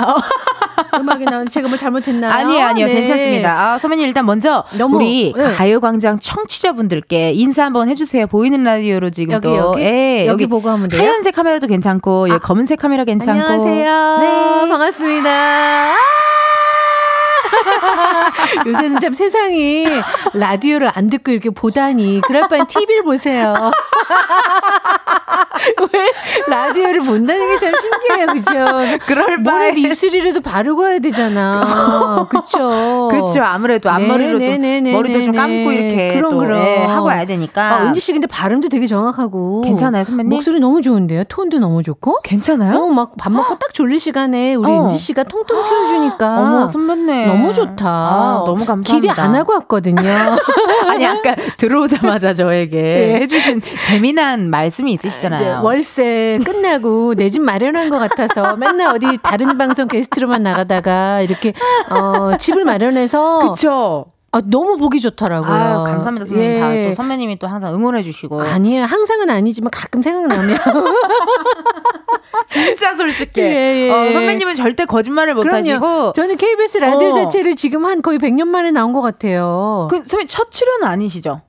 음악이 나온 제가 뭐 잘못했나요? 아니에요, 아니에요. 네. 괜찮습니다. 아, 선배님 일단 먼저 너무, 우리 네. 가요광장 청취자분들께 인사 한번 해주세요. 보이는 라디오로 지금 여기, 또. 여기? 예, 여기 보고 하면 돼요? 하얀색 카메라도 괜찮고, 예, 검은색 카메라 괜찮고. 안녕하세요. 네. 반갑습니다. 아! [laughs] 요새는 참 세상이 라디오를 안 듣고 이렇게 보다니 그럴 바엔 TV를 보세요. [laughs] 왜 라디오를 본다는 게 참 신기해요, 그죠? 그럴 바에. 입술이라도 바르고 해야 되잖아. [laughs] 그쵸? 그쵸. 아무래도 앞머리로 네, 좀, 네, 네, 머리도 좀 네, 감고 네. 이렇게 그럼, 또, 그럼. 예, 하고 와야 되니까. 아, 은지 씨 근데 발음도 되게 정확하고. 괜찮아요, 선배님? 목소리 너무 좋은데요? 톤도 너무 좋고? 괜찮아요? 어, 막 밥 먹고 딱 졸릴 시간에 우리 어. 은지 씨가 통통 튀어 주니까. 어머, 선배님. 너무 좋다. 아, 너무 감사합니다. 기대 안 하고 왔거든요. [laughs] 아니, 아까 들어오자마자 저에게 네. 해주신 재미난 말씀이 있으시잖아요. 월세 끝나고 내 집 마련한 것 같아서 맨날 어디 다른 방송 게스트로만 나가다가 이렇게 어, 집을 마련해서 그쵸. 아, 너무 보기 좋더라고요. 아유, 감사합니다, 선배님. 예. 다또 선배님이 또 항상 응원해 주시고. 아니에요. 항상은 아니지만 가끔 생각나면. [laughs] 진짜 솔직해. 예, 예. 어, 선배님은 절대 거짓말을 못 하시고. 그럼요. 저는 KBS 라디오 어. 자체를 지금 한 거의 100년 만에 나온 것 같아요. 그 선배님 첫 출연은 아니시죠?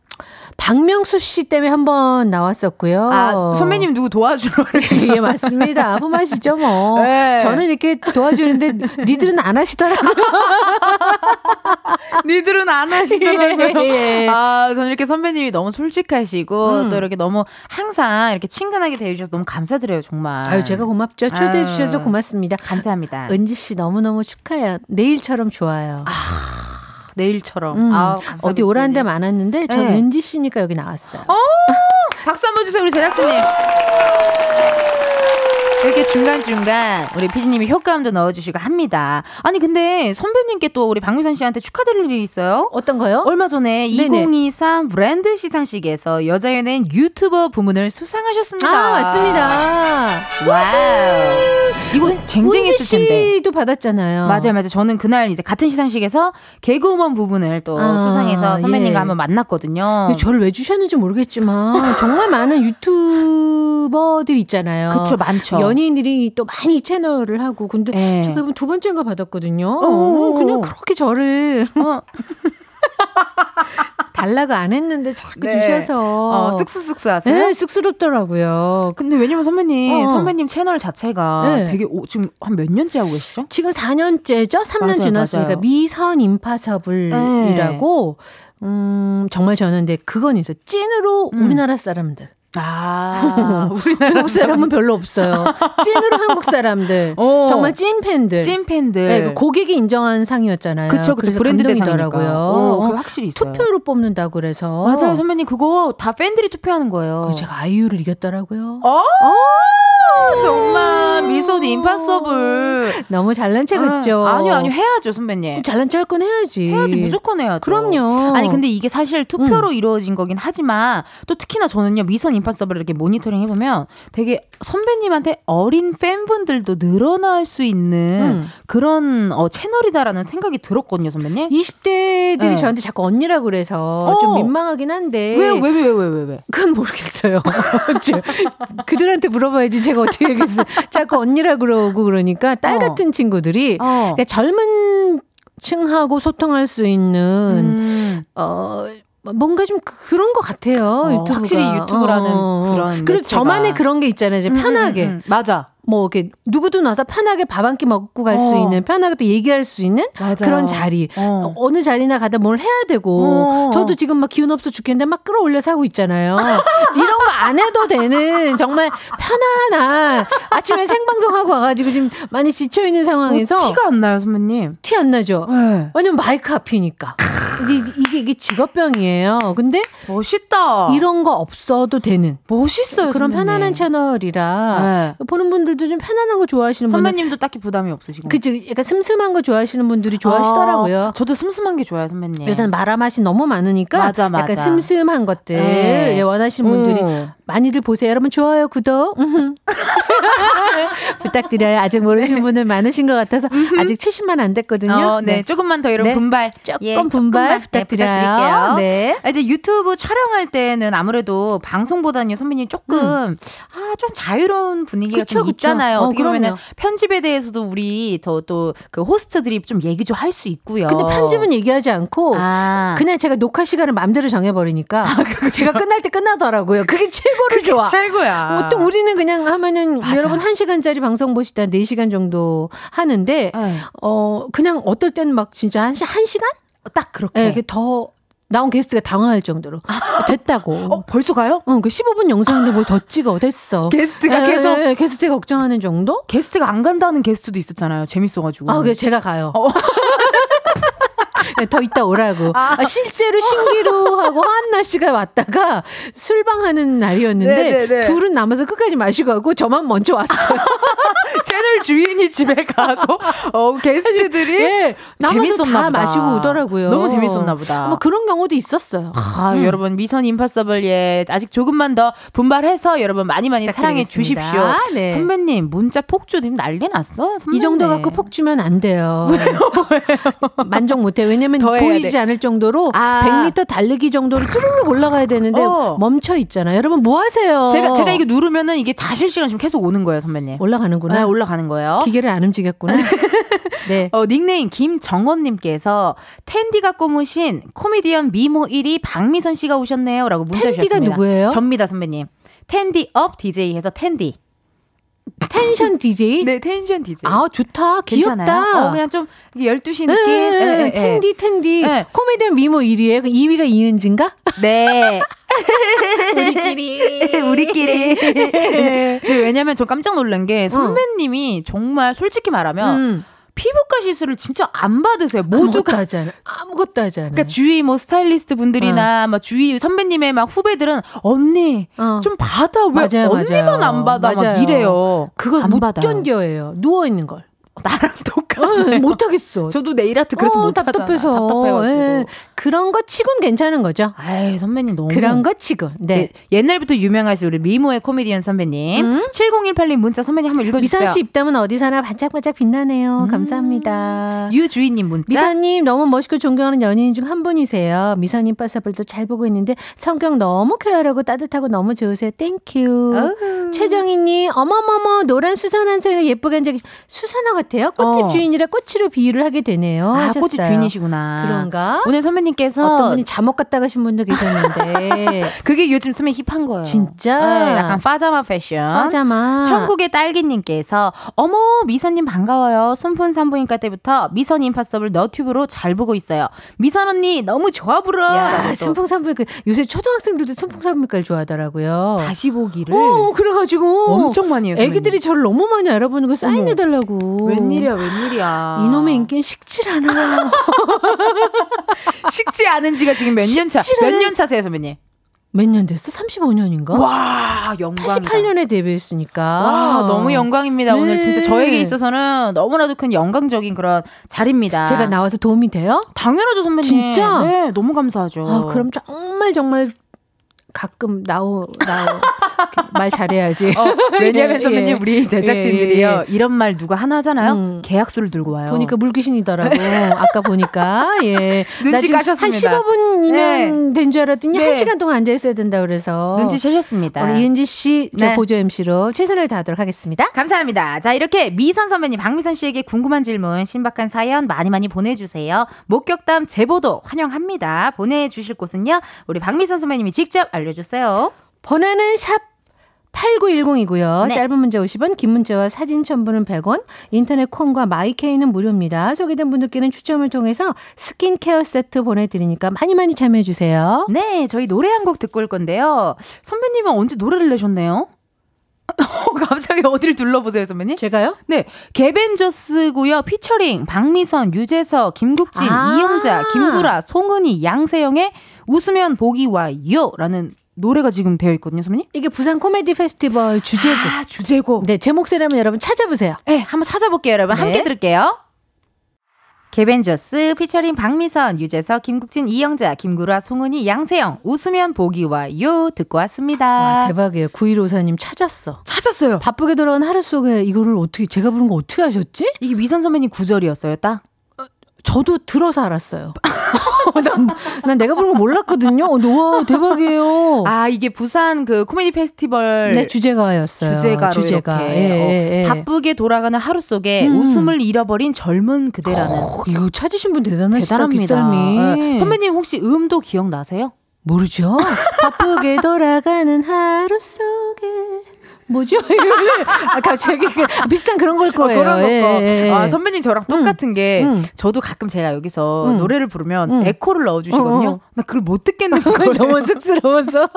박명수 씨 때문에 한 번 나왔었고요. 아, 선배님 누구 도와주러. [laughs] 예, 맞습니다. 아픔하시죠, 뭐. 네. 저는 이렇게 도와주는데 니들은 안 하시더라고요. [laughs] 니들은 안 하시더라고요. 예, 예. 아, 저는 이렇게 선배님이 너무 솔직하시고 음. 또 이렇게 너무 항상 이렇게 친근하게 대해주셔서 너무 감사드려요, 정말. 아유, 제가 고맙죠. 초대해 아유. 주셔서 고맙습니다. 감사합니다. 은지 씨 너무너무 축하해요. 내일처럼 좋아요. 내일처럼. 음, 감사합니다, 어디 오라는 데. 많았는데 전 네. 은지 씨니까 여기 나왔어요. 박수 한번 주세요, 우리 제작진님. 이렇게 중간중간 우리 피디님이 효과음도 넣어주시고 합니다. 아니, 근데 선배님께 또 우리 박유선 씨한테 축하드릴 일이 있어요. 어떤 거요? 얼마 전에 네네. 2023 브랜드 시상식에서 여자 연예인 유튜버 부문을 수상하셨습니다. 아, 맞습니다. 와우. 이거 쟁쟁했을 텐데. 씨도 받았잖아요. 맞아요, 맞아요. 저는 그날 이제 같은 시상식에서 개그우먼 부분을 또 아, 수상해서 선배님과 예. 한번 만났거든요. 저를 왜 주셨는지 모르겠지만 정말 많은 유튜버들 있잖아요. 그쵸, 많죠. 연예인들이 또 많이 채널을 하고 근데 예. 제가 이번 두 번째인가 받았거든요. 어. 그냥 그렇게 저를 어. [laughs] 달라고 안 했는데 자꾸 네. 주셔서 어, 쓱쓱쓱쓱 하세요? 네, 쑥스럽더라고요. 근데 왜냐면 선배님, 어. 선배님 채널 자체가 네. 되게 오- 지금 한 몇 년째 하고 계시죠? 지금 4년째죠? 3년 맞아요, 지났으니까 맞아요. 미선 임파서블이라고 음 정말 저는 근데 그건 있어요. 찐으로 음. 우리나라 사람들. 아, [laughs] 한국 사람은 별로 없어요. 찐으로 한국 사람들. [laughs] 어. 정말 찐 팬들. 찐 팬들. 네, 그 고객이 인정한 상이었잖아요. 그쵸, 그쵸. 브랜드 대상이니까. 감동이더라고요. 어, 어, 확실히 있어요. 투표로 뽑는다고 그래서. 맞아요, 선배님. 그거 다 팬들이 투표하는 거예요. 그 제가 아이유를 이겼더라고요. 어? 정말 미소는 임파서블. 너무 잘난 체 같죠. 아, 아니요, 아니요. 해야죠, 선배님. 잘난 체할건 해야지. 해야지 무조건 해야죠. 그럼요. 아니 근데 이게 사실 투표로 음. 이루어진 거긴 하지만 또 특히나 저는요 미선 임파서블 이렇게 모니터링 해보면 되게 선배님한테 어린 팬분들도 늘어날 수 있는 음. 그런 어, 채널이다라는 생각이 들었거든요 선배님. 20대들이 네. 저한테 자꾸 언니라고 그래서 어. 좀 민망하긴 한데. 왜 왜 왜 왜 왜 왜? 그건 모르겠어요. [laughs] 저- 그들한테 물어봐야지 제가 어떻게 [laughs] 얘기했어요. 자꾸 언니라 그러고 그러니까 딸 어. 같은 친구들이 어. 그러니까 젊은 층하고 소통할 수 있는 음. 어 뭔가 좀 그- 그런 것 같아요. 어, 유튜브가. 확실히 유튜브라는 그런 그리고. 저만의 그런 게 있잖아요. 이제 편하게 음, 음, 음. 맞아. 뭐 이렇게 누구도 나서 편하게 밥 한 끼 먹고 갈수 어. 있는 편하게 또 얘기할 수 있는 맞아요. 그런 자리. 어. 어. 느 자리나 가다 뭘 해야 되고 어. 저도 지금 막 기운 없어 죽겠는데 막 끌어올려서 하고 있잖아요. [laughs] 이런 거 안 해도 되는 정말 편안한 아침에 생방송 하고 와가지고 지금 많이 지쳐 있는 상황에서 어, 티가 안 나요 선배님. 티 안 나죠. 네. 왜냐면 마이크 앞이니까. 이제 이게 이게 직업병이에요. 근데 멋있다. 이런 거 없어도 되는 멋있어요. 그런 선배님. 편안한 채널이라 네. 보는 분들도 좀 편안한 거 좋아하시는 분들 선배님도 딱히 부담이 없으시고. 그죠 약간 슴슴한 거 좋아하시는 분들이 좋아하시더라고요. 아, 저도 슴슴한 게 좋아요, 선배님. 요새는 마라 맛이 너무 많으니까 맞아, 맞아. 약간 슴슴한 것들 네. 예, 원하시는 분들이 어. 많이들 보세요. 여러분 좋아요, 구독. [laughs] 부탁드려요. 아직 모르시는 분들 많으신 것 같아서 아직 70만 안 됐거든요. 어, 네. 조금만 더 여러분 네. 분발. 조금 예, 분발 조금만, 부탁드려요. 네. 네. 아, 이제 유튜브 촬영할 때는 아무래도 방송보다는요, 선배님 조금, 아, 좀 자유로운 분위기가 음. 그쵸, 좀 그쵸. 있잖아요. 어, 어떻게 그럼요. 편집에 대해서도 우리 더 또 그 호스트들이 좀 얘기 좀 할 수 있고요. 근데 편집은 얘기하지 않고 아. 그냥 제가 녹화 시간을 마음대로 정해 버리니까 제가 끝날 때 끝나더라고요. 그게 최 고로 좋아. 최고야. 보통 우리는 그냥 하면은 맞아. 여러분 1시간짜리 방송 보시다 4시간 정도 하는데 네. 어 그냥 어떨 때는 막 진짜 한, 시, 한 시간? 딱 그렇게. 예, 그게 더 나온 게스트가 당황할 정도로 됐다고. [laughs] 어, 벌써 가요? 어, 그 15분 영상인데 뭘 더 찍어 됐어. 게스트가 예, 계속 예, 예, 게스트가 걱정하는 정도? 게스트가 안 간다는 게스트도 있었잖아요. 재밌어가지고. 아, 그래 제가 가요. 어. 네, 더 이따 오라고. 아, 실제로 신기루 하고 한나 씨가 왔다가 술방하는 날이었는데 네네네. 둘은 남아서 끝까지 마시고 가고 저만 먼저 왔어요. [laughs] 채널 주인이 집에 가고 어, 게스트들이 예, 남아서 재밌었나 다 보다. 마시고 오더라고요. 너무 재밌었나 보다. 뭐 그런 경우도 있었어요. 아, 음. 여러분 미선 임파서블 예 아직 조금만 더 분발해서 여러분 많이 많이 사랑해. 주십시오. 네. 선배님 문자 폭주 지금 난리 났어. 선배님. 이 정도 갖고 폭 주면 안 돼요. [laughs] 만족 못 해. 왜냐면 왜냐면 보이지 돼. 않을 정도로 아. 100m 달리기 정도로 쭈르륵 올라가야 되는데 어. 멈춰 있잖아. 여러분 뭐 하세요? 제가 제가 이거 누르면은 이게 다 실시간 지금 계속 오는 거예요, 선배님. 올라가는구나. 네, 올라가는 거예요. 기계를 안 움직였구나. [laughs] 네. 어, 닉네임 김정원님께서 텐디가 꼽으신 코미디언 미모 1위 박미선 씨가 오셨네요. 라고 문자 텐디가 주셨습니다. 누구예요? 접니다, 선배님. tension up DJ 해서 텐디. tension DJ. 네, tension DJ. 아 좋다. 괜찮아요? 귀엽다. 어, 그냥 좀 12시 네, 느낌. 네, 예, 예, 예. 텐디 텐디 네. 코미디언 미모 1위에 2위가 이은진가? 네. [laughs] 우리끼리 [laughs] 우리끼리. 네, 왜냐면 저 깜짝 놀란 게 선배님이 정말 솔직히 말하면 음. 피부과 시술을 진짜 안 받으세요. 아무것도 모두가 하지 않아. 아무것도 하지 않아. 그러니까 주위 뭐 스타일리스트 분들이나 막 주위 선배님의 막 후배들은 언니 어. 좀 받아 왜 맞아요, 언니만 맞아요. 안 받아 막 맞아요. 이래요. 그걸 안못 받아요. 견뎌해요. 누워 있는 걸. 나랑 [laughs] 똑같아. 어, 못 하겠어. 저도 네일 아트 그래서 어. 답답해서. 답답해가지고. 예. 그런 거 치곤 괜찮은 거죠. 아이 선배님 너무 그런 거 치곤. 네. 예, 옛날부터 유명하신 우리 미모의 코미디언 선배님 음? 7018님 문자 선배님 한번 읽어주세요. 미선 씨 입담은 어디서나 반짝반짝 빛나네요. 감사합니다. 유주인님 문자. 미선님 너무 멋있고 존경하는 연예인 중 한 분이세요. 미선 임파서블도 잘 보고 있는데 성격 너무 쾌활하고 따뜻하고 너무 좋으세요. Thank you. 최정희님 어머머머 노란 수선화 한 송이가 예쁘게 앉아 계시 수선화 같아요. 꽃집 어. 주인이라 꽃으로 비유를 하게 되네요. 아, 하셨어요. 꽃집 주인이시구나. 그런가? 오늘 선배님께서 어떤 분이 잠옷 갖다 가신 분도 계셨는데 [laughs] 그게 요즘 쓰면 힙한 거예요. 진짜? 네, 약간 파자마 패션. 파자마 천국의 딸기님께서 어머 미선님 반가워요. 순푼 산부인과 때부터 미선 임파서블 너튜브로 잘 보고 있어요. 미선 언니 너무 좋아 라고 또 순풍 산부인과 요새 초등학생들도 순풍 산부인과를 좋아하더라고요. 다시 보기를 어, 그래가지고 엄청 많이 해요. 애기들이 저를 너무 많이 알아보는 거 사인해달라고. 웬일이야 웬일이야. 이놈의 인기는 식질 않아요. [laughs] 식지 않은 지가 지금 몇 년 차? 몇 년 차세요 선배님? 몇년 됐어? 35년인가? 와 영광. 88년에 데뷔했으니까. 와 너무 영광입니다. 네. 오늘 진짜 저에게 있어서는 너무나도 큰 영광적인 그런 자리입니다. 제가 나와서 도움이 돼요? 당연하죠 선배님. 진짜? 네 너무 감사하죠. 아, 그럼 정말 정말 가끔 나오 나오 [laughs] 말 잘해야지. 어, 왜냐면 예, 선배님 예. 우리 제작진들이요 예, 예, 예. 이런 말 누가 하나 하잖아요 음. 계약서를 들고 와요. 보니까 물귀신이더라고. 아까 보니까 예. [laughs] 눈치 까셨습니다. 한 15분 이면 된 줄 알았더니 네. 1시간 동안 앉아 있어야 된다 그래서. 눈치 채셨습니다. 우리 이은지 씨, 제 네. 보조 MC로 최선을 다하도록 하겠습니다. 감사합니다. 자, 이렇게 미선 선배님, 박미선 씨에게 궁금한 질문, 신박한 사연 많이 많이 보내주세요. 목격담 제보도 환영합니다. 보내주실 곳은요, 우리 박미선 선배님이 직접 알려주세요. 번호는 샵 8910이고요. 네. 짧은 문자 50원, 긴 문자와 사진 첨부는 100원, 인터넷 콩과 마이케이는 무료입니다. 소개된 분들께는 추첨을 통해서 스킨케어 세트 보내드리니까 많이 많이 참여해주세요. 네, 저희 노래 한 곡 듣고 올 건데요. 선배님은 언제 노래를 내셨네요? [laughs] 갑자기 어디를 둘러보세요, 선배님? 제가요? 네, 개벤저스고요. 피처링 박미선, 유재석, 김국진, 아. 이영자, 김구라, 송은이, 양세형의 웃으면 보기 와요라는 노래가 지금 되어 있거든요, 선배님. 이게 부산 코미디 페스티벌 주제곡. 아, 주제곡. 네, 제 목소리라면 여러분 찾아보세요. 네, 한번 찾아볼게요, 여러분. 네. 함께 들을게요. 개벤저스 피처링 박미선, 유재석, 김국진, 이영자, 김구라, 송은이, 양세형 웃으면 보기 와요 듣고 왔습니다. 와, 대박이에요. 9154님 찾았어. 찾았어요. 바쁘게 돌아온 하루 속에 이거를 어떻게, 제가 부른 거 어떻게 하셨지? 이게 미선 선배님 구절이었어요, 딱. 저도 들어서 알았어요. [laughs] 난, 난 내가 부른 거 몰랐거든요. 어, 와, 대박이에요. 아, 이게 부산 그 코미디 페스티벌 네, 주제가였어요. 주제가로 주제가. 이렇게 예, 예, 예. 어, 바쁘게 돌아가는 하루 속에 음. 웃음을 잃어버린 젊은 그대라는 어, 이거 찾으신 분 대단하시다. 대단합니다. 네. 선배님 혹시 음도 기억나세요? 모르죠? [laughs] 바쁘게 돌아가는 하루 속에 뭐죠? [laughs] 아, 갑자기 그 비슷한 그런 걸 거예요. 어, 그런 거. 예, 예. 아, 선배님 저랑 똑같은 게 음. 저도 가끔 제가 여기서 음. 노래를 부르면 음. 에코를 넣어주시거든요. 어, 어. 나 그걸 못 듣겠는 [laughs] 거예요. 너무 쑥스러워서.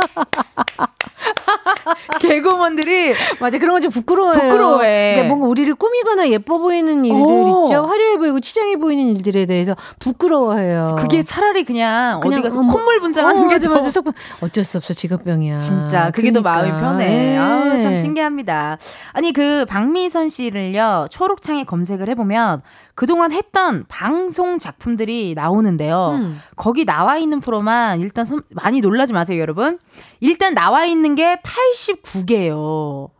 [laughs] 개그우먼들이 맞아, 그런 거 좀 부끄러워요. 부끄러워해. 그러니까 뭔가 우리를 꾸미거나 예뻐 보이는 일들 어. 있죠. 화려해 보이고 치장해 보이는 일들에 대해서 부끄러워해요. 그게 차라리 그냥, 그냥, 어디 가서 어머. 콧물 분장하는 어, 게 맞아, 더 맞아. 속- 어쩔 수 없어 직업병이야. 진짜 그게 더 마음이 그러니까. 편해. 예. 아, 참 신기합니다. 아니 그 박미선 씨를요 초록창에 검색을 해보면 그동안 했던 방송 작품들이 나오는데요. 음. 거기 나와 있는 프로만 일단 손- 많이 놀라지 마세요, 여러분. 일단 나와 있는 게 89개예요.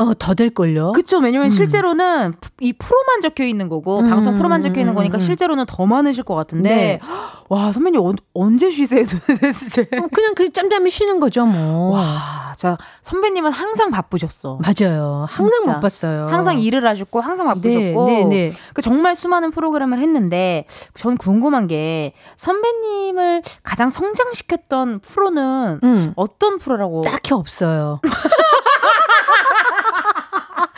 어, 더 될걸요. 그쵸. 왜냐면 음. 실제로는 이 프로만 적혀 있는 거고, 음, 방송 프로만 적혀 있는 음, 거니까 음. 실제로는 더 많으실 것 같은데, 네. [gasps] 와, 선배님 언, 언제 쉬세요, 도대체? [laughs] 어, 그냥 그 짬짬이 쉬는 거죠, 뭐. 와, 자, 선배님은 항상 바쁘셨어. 맞아요. 항상 진짜. 바빴어요. 항상 일을 하셨고, 항상 바쁘셨고, 네, 네, 네. 그 정말 수많은 프로그램을 했는데, 전 궁금한 게, 선배님을 가장 성장시켰던 프로는 음. 어떤 프로라고? 딱히 없어요. [laughs]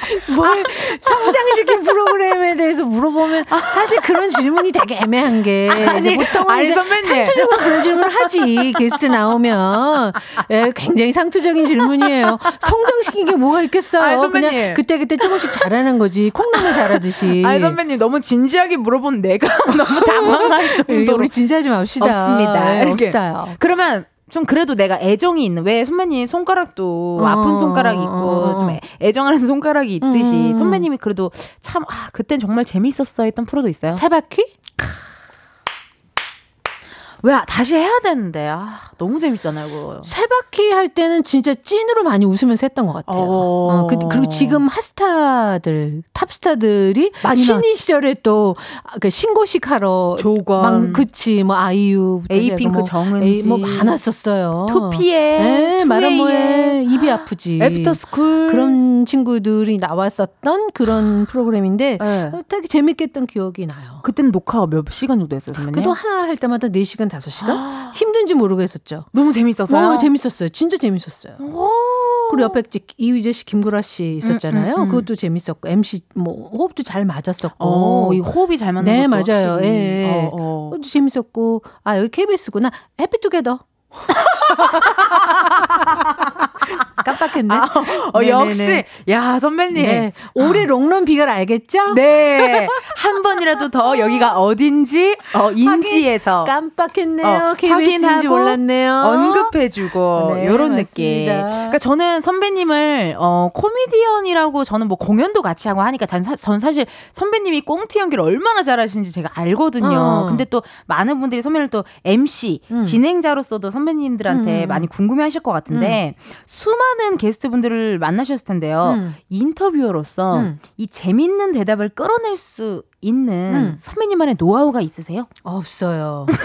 [laughs] 뭘 성장시킨 프로그램에 대해서 물어보면 사실 그런 질문이 되게 애매한 게 이제 아니, 보통은 아니, 이제 선배님. 상투적으로 그런 질문을 하지 게스트 나오면 예, 굉장히 상투적인 질문이에요. 성장시킨 게 뭐가 있겠어요. 아니. 그냥 그때 그때 조금씩 잘하는 거지 콩나물 잘하듯이. 아니, 선배님, 너무 진지하게 물어본 내가 [laughs] [laughs] 너무 당황할 정도로. 우리 진지하지 맙시다. 없습니다. 예, 이렇게. 없어요. 그러면 좀 그래도 내가 애정이 있는 왜 선배님 손가락도 어, 아픈 손가락이 어, 있고 어, 좀 어. 애- 애정하는 손가락이 있듯이 음, 음. 선배님이 그래도 참 아, 그땐 정말 재밌었어 했던 프로도 있어요. 세 바퀴? 왜 다시 해야 되는데 아 너무 재밌잖아요 그거. 세 바퀴 할 때는 진짜 찐으로 많이 웃으면서 했던 것 같아요. 어. 어, 그, 리고 지금 hot스타들, 탑스타들이 신인 시절에 또 그 신고식 하러 조건. 막 그치 뭐 아이유, 에이핑크, 정은지. 에이, 뭐 많았었어요. 2PM, 네, 2AM, 말해 뭐해 입이 아프지. 애프터스쿨 그런 친구들이 나왔었던 그런 프로그램인데 네. 어, 되게 재밌게 했던 기억이 나요. 그때는 녹화가 몇 시간 정도 했어요 선배님? 그래도 하나 할 때마다 4시간, 5시간? 힘든지 모르겠었죠. 너무 재밌어서요. 어, 재밌었어요. 진짜 재밌었어요. 그리고 옆에 지- 이휘재 씨, 김구라 씨 있었잖아요. 음, 음, 음. 그것도 재밌었고 MC 뭐 호흡도 잘 맞았었고. 어, 이 호흡이 잘 맞는 네, 맞아요. 확실히. 예. 어, 어. 그것도 재밌었고. 아, 여기 KBS구나. 해피투게더. [laughs] 깜빡했네. 어, 네네네. 역시 야 선배님 네. 올해 롱런 비결 알겠죠? 네. 한 번이라도 더 여기가 어딘지 어, 인지해서 깜빡했네요. 어, KBS인지 몰랐네요. 언급해주고 네, 요런 맞습니다. 느낌. 그러니까 저는 선배님을 어 코미디언이라고 저는 뭐 공연도 같이 하고 하니까 전, 사, 전 사실 선배님이 꽁트 연기를 얼마나 잘하시는지 제가 알거든요. 어. 근데 또 많은 분들이 선배를 또 MC 음. 진행자로서도 선배님들한테 음. 많이 궁금해하실 것 같은데 수많은 게스트분들을 만나셨을 텐데요. 음. 인터뷰어로서 음. 이 재밌는 대답을 끌어낼 수 있는 음. 선배님만의 노하우가 있으세요? 없어요. [laughs]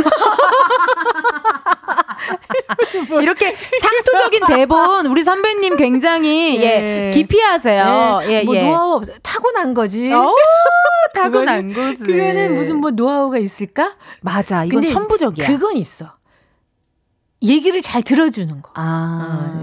이렇게 상투적인 대본 우리 선배님 굉장히 예, 예. 기피하세요. 네, 예, 뭐 예. 노하우 없어. 타고난 거지. 어, 타고난 거지. 그거는 무슨 뭐 노하우가 있을까? 맞아. 이건 천부적이야. 그건 있어. 얘기를 잘 들어주는 거. 아,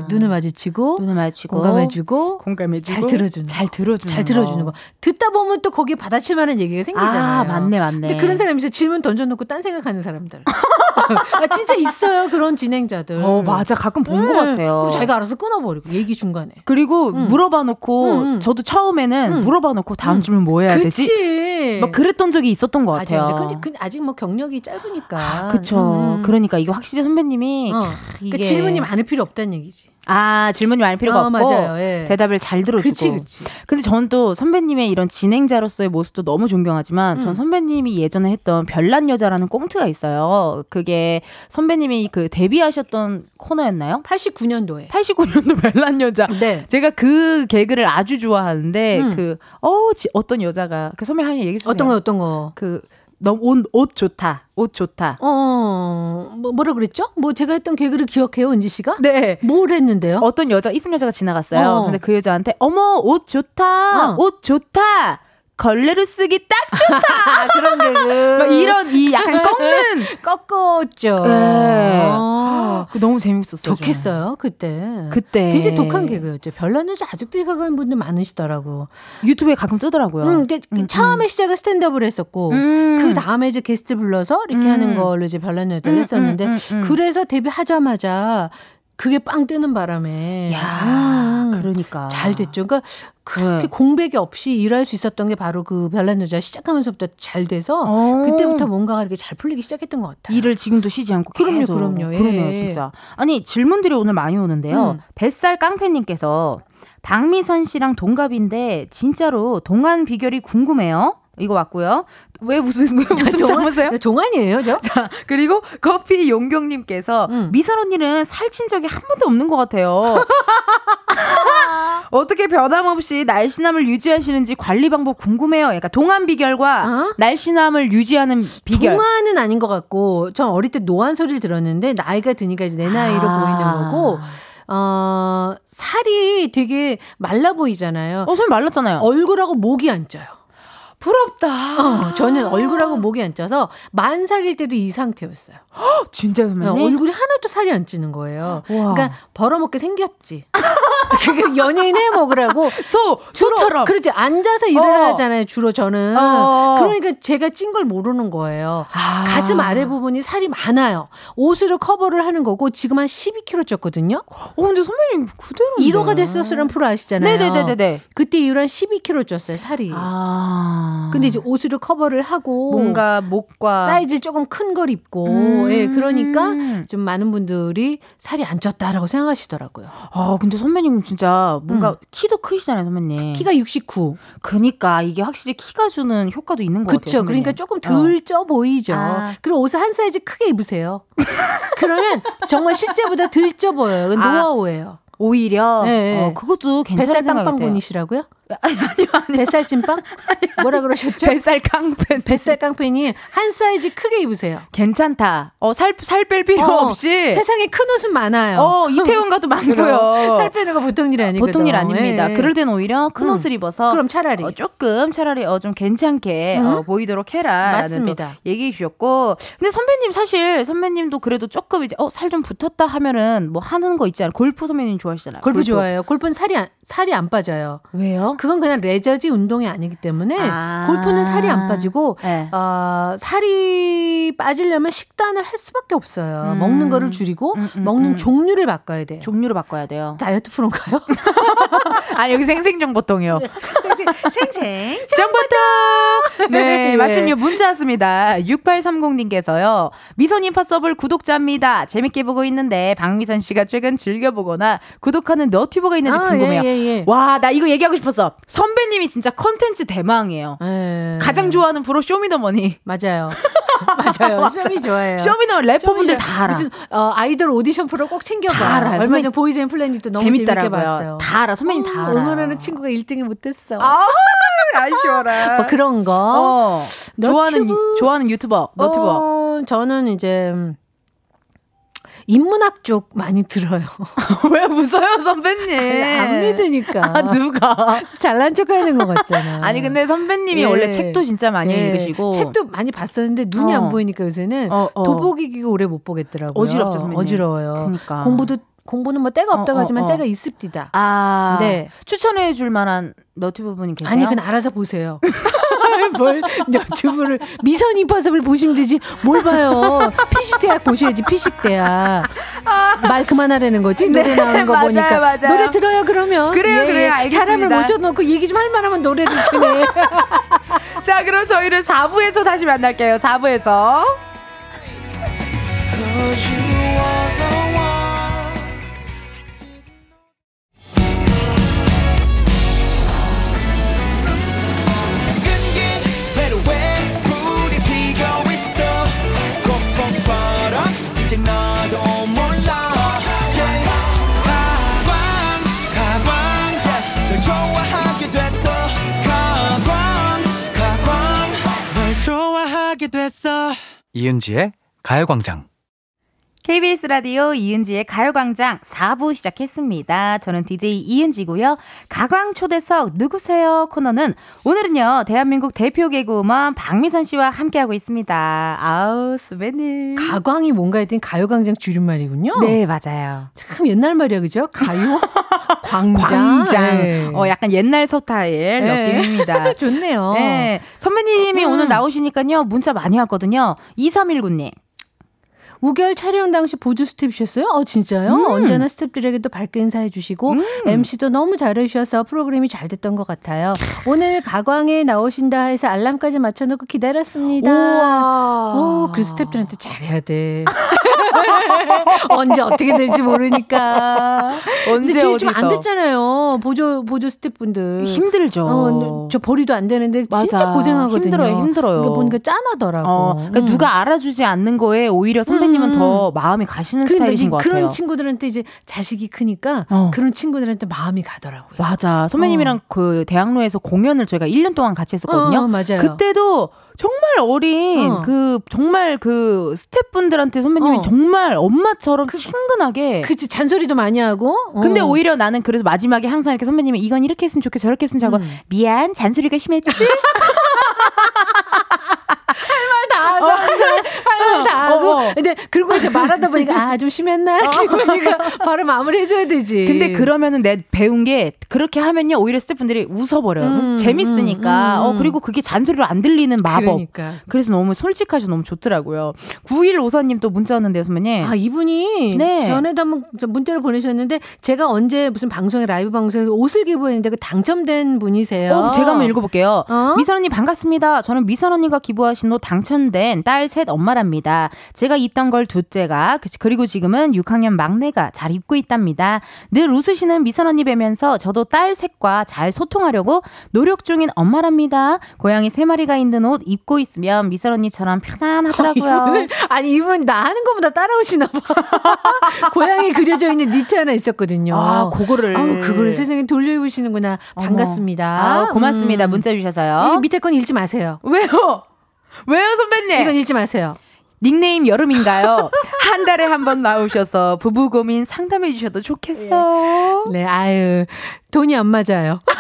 아, 눈을 마주치고 눈을 마주치고 공감해주고 공감해주고 잘 들어주는 잘 거. 들어주는 잘 들어주는 거. 듣다 보면 또 거기에 받아칠 만한 얘기가 생기잖아요. 아, 맞네, 맞네. 근데 그런 사람이 있어요. 질문 던져놓고 딴 생각하는 사람들. [laughs] 아, 진짜 있어요. 그런 진행자들. 어, 맞아. 가끔 본것 네. 같아요. 그리고 자기가 알아서 끊어버리고 얘기 중간에. 그리고 음. 물어봐 놓고 음, 음. 저도 처음에는 음. 물어봐 놓고 다음 음. 질문 뭐 해야 되지? 그치. 막 그랬던 적이 있었던 것. 같아요. 근데 그- 아직 뭐 경력이 짧으니까. 아, 그쵸. 음. 그러니까 이거 확실히 선배님이 어. 크, 그러니까 이게 질문이 많을 필요 없다는 얘기지. 아 질문이 많을 필요가 어, 없고 맞아요. 예. 대답을 잘 들어주고. 그치, 그치. 근데 저는 또 선배님의 이런 진행자로서의 모습도 너무 존경하지만 전 음. 선배님이 예전에 했던 별난 여자라는 꽁트가 있어요. 그게 선배님이 그 데뷔하셨던 코너였나요? 89년도에. 89년도 별난 여자. 네. 제가 그 개그를 아주 좋아하는데 음. 그 어, 지, 어떤 여자가 그 선배 하나 얘기 주세요. 어떤 거, 어떤 거. 그 너무 옷, 옷 좋다. 옷 좋다. 어, 뭐, 뭐라 그랬죠? 뭐 제가 했던 개그를 기억해요, 은지 씨가? 네. 뭘 했는데요? 어떤 여자 이쁜 여자가 지나갔어요. 어. 근데 그 여자한테 어머 옷 좋다. 어. 옷 좋다. 걸레로 쓰기 딱 좋다. [laughs] 그런 개그. 막 이런 이 약간 꺾는 [laughs] 꺾었죠. 네. 어. 너무 재밌었어요. 독했어요, 그때. 저는. 그때 굉장히 독한 개그였죠. 별난 여자 아직도 생각하는 분들 많으시더라고. 유튜브에 가끔 뜨더라고요. 음, 그, 그 처음에 시작은 스탠드업을 했었고, 음. 그 다음에 이제 게스트 불러서 이렇게 음. 하는 걸로 이제 별난 여자를 음, 했었는데, 음, 음, 음. 그래서 데뷔하자마자 그게 빵 뜨는 바람에. 야, 음, 그러니까 잘 됐죠. 그러니까 그렇게 네. 공백이 없이 일할 수 있었던 게 바로 그 별난 여자 시작하면서부터 잘 돼서 어. 그때부터 뭔가가 이렇게 잘 풀리기 시작했던 것 같아요. 일을 지금도 쉬지 않고 그럼요, 계속. 그럼요. 예. 그러네요, 진짜. 아니 질문들이 오늘 많이 오는데요. 음. 뱃살 깡패님께서 박미선 씨랑 동갑인데 진짜로 동안 비결이 궁금해요. 이거 왔고요. 왜 무슨 왜 [laughs] 무슨 참으세요? 네, 동안이에요, 저? 자 그리고 커피 용경님께서 음. 미선 언니는 살찐 적이 한 번도 없는 것 같아요. [laughs] 어떻게 변함없이 날씬함을 유지하시는지 관리 방법 궁금해요. 약간 동안 비결과 어? 날씬함을 유지하는 비결. 동안은 아닌 것 같고 전 어릴 때 노안 소리를 들었는데 나이가 드니까 이제 내 나이로 아. 보이는 거고 어 살이 되게 말라 보이잖아요. 어, 손 말랐잖아요. 얼굴하고 목이 안 쪄요. 부럽다. 어, 저는 얼굴하고 목이 안 쪄서 만 살일 때도 이 상태였어요. 진짜 어, 선배님. 얼굴이 하나도 살이 안 찌는 거예요. 우와. 그러니까 벌어먹게 생겼지. [laughs] 그게 연예인 해 먹으라고 소, 소처럼. 그렇지 앉아서 일을 어. 하잖아요. 주로 저는 어. 그러니까 제가 찐 걸 모르는 거예요. 아. 가슴 아래 부분이 살이 많아요. 옷으로 커버를 하는 거고 지금 한 12kg 쪘거든요. 어, 근데 선배님 그대로. 1호가 될 순 없어란 프로 아시잖아요. 네네네네. 그때 이후로 한 12kg 쪘어요 살이. 아. 근데 이제 옷으로 커버를 하고 뭔가 목과 사이즈 조금 큰 걸 입고 음. 예 그러니까 좀 많은 분들이 살이 안 쪘다라고 생각하시더라고요. 아, 근데 선배님 진짜 뭔가 키도 크시잖아요, 선배님. 음. 키가 69. 그니까 이게 확실히 키가 주는 효과도 있는 것 같아요. 그렇죠. 선배님. 그러니까 조금 덜쪄 보이죠. 아. 그리고 옷을 한 사이즈 크게 입으세요. [laughs] 그러면 정말 실제보다 덜쪄 보여요. 아. 노하우예요. 오히려 네. 어, 그것도 괜찮은 뱃살 생각 빵빵 같아요. 분이시라고요? 뱃살 찐빵? 뭐라 그러셨죠? 뱃살 깡팬. 뱃살 깡팬이 한 사이즈 크게 입으세요. 괜찮다. 어, 살, 살 뺄 필요 어, 없이. 세상에 큰 옷은 많아요. 어, 이태원 가도 많고요. 살 빼는 거 보통 일이 아니거든. 보통 일 아닙니다. 예. 그럴 땐 오히려 큰 음. 옷을 입어서 그럼 차라리. 어, 조금 차라리 어, 좀 괜찮게 음. 어, 보이도록 해라. 맞습니다. 얘기해 주셨고. 근데 선배님 사실 선배님도 그래도 조금 이제 어, 살 좀 붙었다 하면은 뭐 하는 거 있잖아요. 골프 선배님 좋아하시잖아요. 골프 좋아해요. 골프는 살이 안, 살이 안 빠져요. 왜요? 그건 그냥 레저지 운동이 아니기 때문에 아. 골프는 살이 안 빠지고 네. 어, 살이 빠지려면 식단을 할 수밖에 없어요. 음. 먹는 거를 줄이고 음, 음, 먹는 음. 종류를 바꿔야 돼요. 종류를 바꿔야 돼요. 다이어트 프로인가요? [laughs] 아니 여기 생생정보통이요. 생생. [laughs] 정보통. 네, 예. 마침 요 문자 왔습니다. 6830님께서요. 미선 임파서블 구독자입니다. 재밌게 보고 있는데 박미선 씨가 최근 즐겨 보거나 구독하는 너튜버가 있는지 아, 궁금해요. 예, 예, 예. 와, 나 이거 얘기하고 싶었어. 선배님이 진짜 컨텐츠 대망이에요. 예. 가장 좋아하는 프로 쇼미더머니. 맞아요. [laughs] 맞아요. 쇼미 좋아해요. 쇼미더머니 래퍼분들 다 알아. 무슨 어, 아이돌 오디션 프로 꼭 챙겨봐. 다 알아요. 얼마 전 보이즈 앤 플래닛도 너무 재밌게 재밌더라고요. 봤어요. 다 알아. 선배님 다 알아. 응원하는 친구가 1등이 못했어. 아, [laughs] 아쉬워라. 뭐 그런 거. 어. 좋아하는 좋아하는 유튜버, 너튜버. 어, 저는 이제 음, 인문학 쪽 많이 들어요. [laughs] 왜 웃어요, 선배님? 안 믿으니까. 아, 누가? [laughs] 잘난 척 하는 것 같잖아. 아니 근데 선배님이 예. 원래 책도 진짜 많이 예. 읽으시고 책도 많이 봤었는데 눈이 어. 안 보이니까 요새는 어, 어. 돋보기기가 오래 못 보겠더라고요. 어지럽죠, 선배님. 어지러워요. 그러니까. 공부도 공부는 뭐 때가 없다고 어, 어, 하지만 어. 때가 있습니다. 아 네. 추천해 줄 만한 너튜브 분이 계세요? 아니, 그건 알아서 보세요. [laughs] 뭘 유튜브를 미선 임파서블 보시면 되지 뭘 봐요 피식대학 보셔야지 피식대학 말 그만하라는 거지 노래 네, 나오는 거 맞아요, 보니까 맞아요. 노래 들어요 그러면 그래요, 그래요. 알겠습니다. 사람을 모셔놓고 얘기 좀 할 만하면 노래를 트네 [laughs] 자 그럼 저희는 4부에서 다시 만날게요 4부에서 됐어 이은지의 가요광장. KBS 라디오 이은지의 가요광장 4부 시작했습니다. 저는 DJ 이은지고요. 가광 초대석 누구세요 코너는 오늘은요 대한민국 대표 개그우먼 박미선 씨와 함께하고 있습니다. 아우 수배님. 가광이 뭔가 했더니 가요광장 줄임말이군요 네 맞아요. 참 옛날 말이야 그죠 가요 [laughs] 광장, 광장. 네. 어 약간 옛날 스타일 네. 느낌입니다. [laughs] 좋네요 네. 선배님이 음. 오늘 나오시니까요. 문자 많이 왔거든요. 2319님. 우결 촬영 당시 보조 스텝이셨어요? 어, 진짜요? 음. 언제나 스텝들에게도 밝게 인사해 주시고, MC도 너무 잘해 주셔서 프로그램이 잘 됐던 것 같아요. 오늘 가광에 나오신다 해서 알람까지 맞춰 놓고 기다렸습니다. 우와. 오, 그 스텝들한테 잘해야 돼. [laughs] 언제 어떻게 될지 모르니까. 근데 언제 지금 좀안 어디서. 됐잖아요. 보조 보조 스태프분들. 힘들죠. 어, 저 버리도 안 되는데 진짜 맞아. 고생하거든요. 힘들어요, 힘들어요. 그러니까 보니까 짠하더라고. 어, 그러니까 음. 누가 알아주지 않는 거에 오히려 선배님 은 음. 더 마음이 가시는 근데 스타일이신 것 같아요. 그런 친구들한테 이제 자식이 크니까 어. 그런 친구들한테 마음이 가더라고요. 맞아. 선배님이랑 그 대학로에서 공연을 저희가 1년 동안 같이 했었거든요. 어, 맞아요. 그때도 정말 어린 어. 그 정말 그 스태프분들한테 선배님이 어. 정말 엄마처럼 친근하게 그치 잔소리도 많이 하고. 어. 근데 오히려 나는 그래서 마지막에 항상 이렇게 선배님이 이건 이렇게 했으면 좋겠어 저렇게 했으면 좋고 음. 미안 잔소리가 심했지 [laughs] [laughs] 할말 다 하고. 어, 어. 근데 그리고 이제 말하다 보니까 아 좀 심했나 싶으니까 바로 마무리 해줘야 되지. 근데 그러면은 내 배운 게 그렇게 하면요 오히려 스태프분들이 웃어버려요 음, 재밌으니까 음, 음. 어 그리고 그게 잔소리로 안 들리는 마법 그러니까. 그래서 너무 솔직하셔 너무 좋더라고요 9154님 또 문자 왔는데요 선배님 아 이분이 네. 전에도 한번 저 문자를 보내셨는데 제가 언제 무슨 방송에 라이브 방송에서 옷을 기부했는데 그 당첨된 분이세요. 어, 제가 한번 읽어볼게요. 어? 미선 언니 반갑습니다. 저는 미선 언니가 기부하신 옷 당첨된 딸 셋 엄마랍니다. 제가 입던 걸 둘째가 그- 그리고 지금은 6학년 막내가 잘 입고 있답니다. 늘 웃으시는 미선 언니 뵈면서 저도 딸 셋과 잘 소통하려고 노력 중인 엄마랍니다. 고양이 세 마리가 있는 옷 입고 있으면 미선 언니처럼 편안하더라고요. 이분을- 아니 이분 나 하는 것보다 따라오시나 봐. [laughs] 고양이 그려져 있는 니트 하나 있었거든요. 아, 그거를. 아우, 그거를 세상에 돌려 입으시는구나. 반갑습니다. 아, 고맙습니다. 음. 문자 주셔서요. 이 밑에 건 읽지 마세요. 왜요? 왜요, 선배님? 이건 읽지 마세요. 닉네임 여름인가요? [laughs] 한 달에 한 번 나오셔서 부부 고민 상담해 주셔도 좋겠어. 네, 아유 돈이 안 맞아요. [laughs]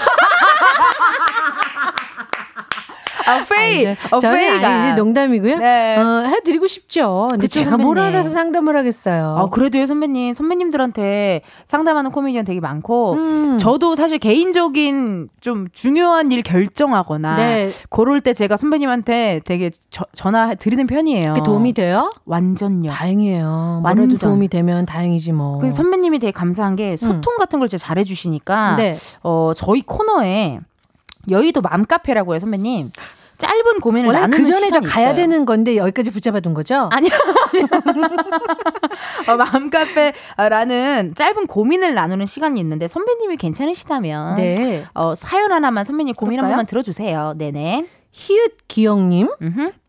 아, 페이. 어, 저는 페이가. 아니, 이제 농담이고요. 네. 어, 해드리고 싶죠. 근데 그쵸, 제가 뭘 선배님. 알아서 상담을 하겠어요. 아, 그래도요, 선배님. 선배님들한테 상담하는 코미디언 되게 많고, 음. 저도 사실 개인적인 좀 중요한 일 결정하거나, 네. 그럴 때 제가 선배님한테 되게 저- 전화 드리는 편이에요. 그게 도움이 돼요? 완전요. 다행이에요. 완전. 도움이 되면 다행이지 뭐. 그 선배님이 되게 감사한 게 소통 같은 걸 진짜 잘해주시니까, 네. 어, 저희 코너에 여의도 맘카페라고 해요, 선배님. 짧은 고민을 나누는 그 전에 저 가야 있어요. 되는 건데 여기까지 붙잡아둔 거죠? 아니요. [laughs] 어, 맘카페라는 짧은 고민을 나누는 시간이 있는데 선배님이 괜찮으시다면 네. 어, 사연 하나만 선배님 고민 한 그럴까요? 번만 들어주세요. 네네. 히읗 기영님.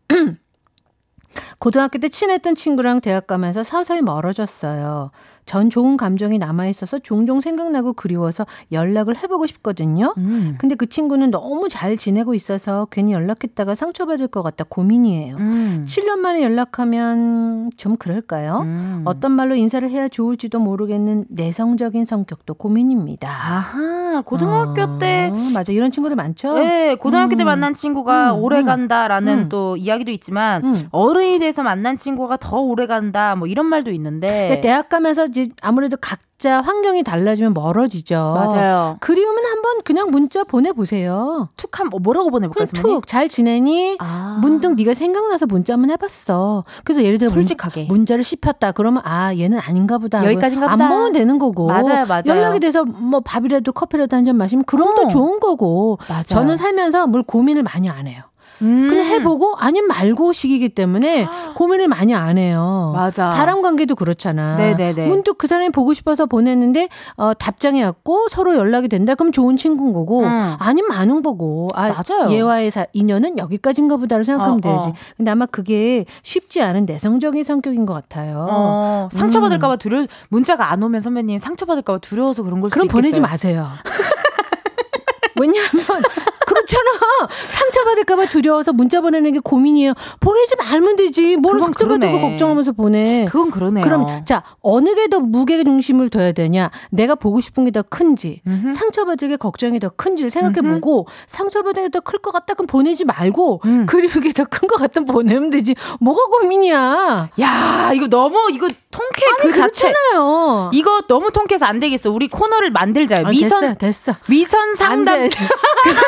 [clears throat] 고등학교 때 친했던 친구랑 대학 가면서 서서히 멀어졌어요. 전 좋은 감정이 남아있어서 종종 생각나고 그리워서 연락을 해보고 싶거든요. 음. 근데 그 친구는 너무 잘 지내고 있어서 괜히 연락했다가 상처받을 것 같다 고민이에요. 음. 7년 만에 연락하면 좀 그럴까요? 음. 어떤 말로 인사를 해야 좋을지도 모르겠는 내성적인 성격도 고민입니다. 아하, 고등학교 어, 때 맞아 이런 친구들 많죠. 네, 고등학교 때 음. 만난 친구가 음, 오래 음. 간다라는 음. 또 이야기도 있지만 음. 어른이 돼서 만난 친구가 더 오래 간다 뭐 이런 말도 있는데 근데 대학 가면서 이제 아무래도 각자 환경이 달라지면 멀어지죠. 맞아요. 그리우면 한번 그냥 문자 보내보세요. 툭 한 뭐 뭐라고 보내볼까요? 툭 잘 지내니? 아. 문득 네가 생각나서 문자 한번 해봤어. 그래서 예를 들어 문- 솔직하게. 문 자를 씹혔다. 그러면 아 얘는 아닌가 보다. 여기까지인가 안 보다. 보면 되는 거고. 맞아요, 맞아요. 연락이 돼서 뭐 밥이라도 커피라도 한 잔 마시면 그럼 또 어. 좋은 거고. 맞아요. 저는 살면서 뭘 고민을 많이 안 해요. 음. 그냥 해보고 아니면 말고 시기이기 때문에 고민을 많이 안 해요. 맞아. 사람 관계도 그렇잖아. 네네네. 문득 그 사람이 보고 싶어서 보냈는데 어, 답장이 왔고 서로 연락이 된다. 그럼 좋은 친구인 거고 음. 아니면 아는 거고. 아, 맞아요. 얘와의 사, 인연은 여기까지인가 보다로 생각하면 어, 되지. 어. 근데 아마 그게 쉽지 않은 내성적인 성격인 것 같아요. 어, 상처받을까봐 두려 문자가 안 오면 선배님 상처받을까봐 두려워서 그런 걸 수도 그럼 보내지 있겠어요. 마세요. [laughs] 왜냐하면 [laughs] 그렇잖아. 상처받을까봐 두려워서 문자 보내는 게 고민이에요. 보내지 말면 되지. 뭘 상처받을까 그러네. 걱정하면서 보내. 그건 그러네요. 그럼 자 어느 게 더 무게 중심을 둬야 되냐? 내가 보고 싶은 게 더 큰지, 음흠. 상처받을 게 걱정이 더 큰지를 생각해보고 상처받을 게 더 클 것 같다 그럼 보내지 말고 음. 그리운 게더 큰 것 같으면 보내면 되지. 뭐가 고민이야? 야 이거 너무 이거 통쾌 그 자체 그렇잖아요. 이거 너무 통쾌해서 안 되겠어. 우리 코너를 만들자요. 아, 미선 됐어, 됐어. 미선 상담 안 돼.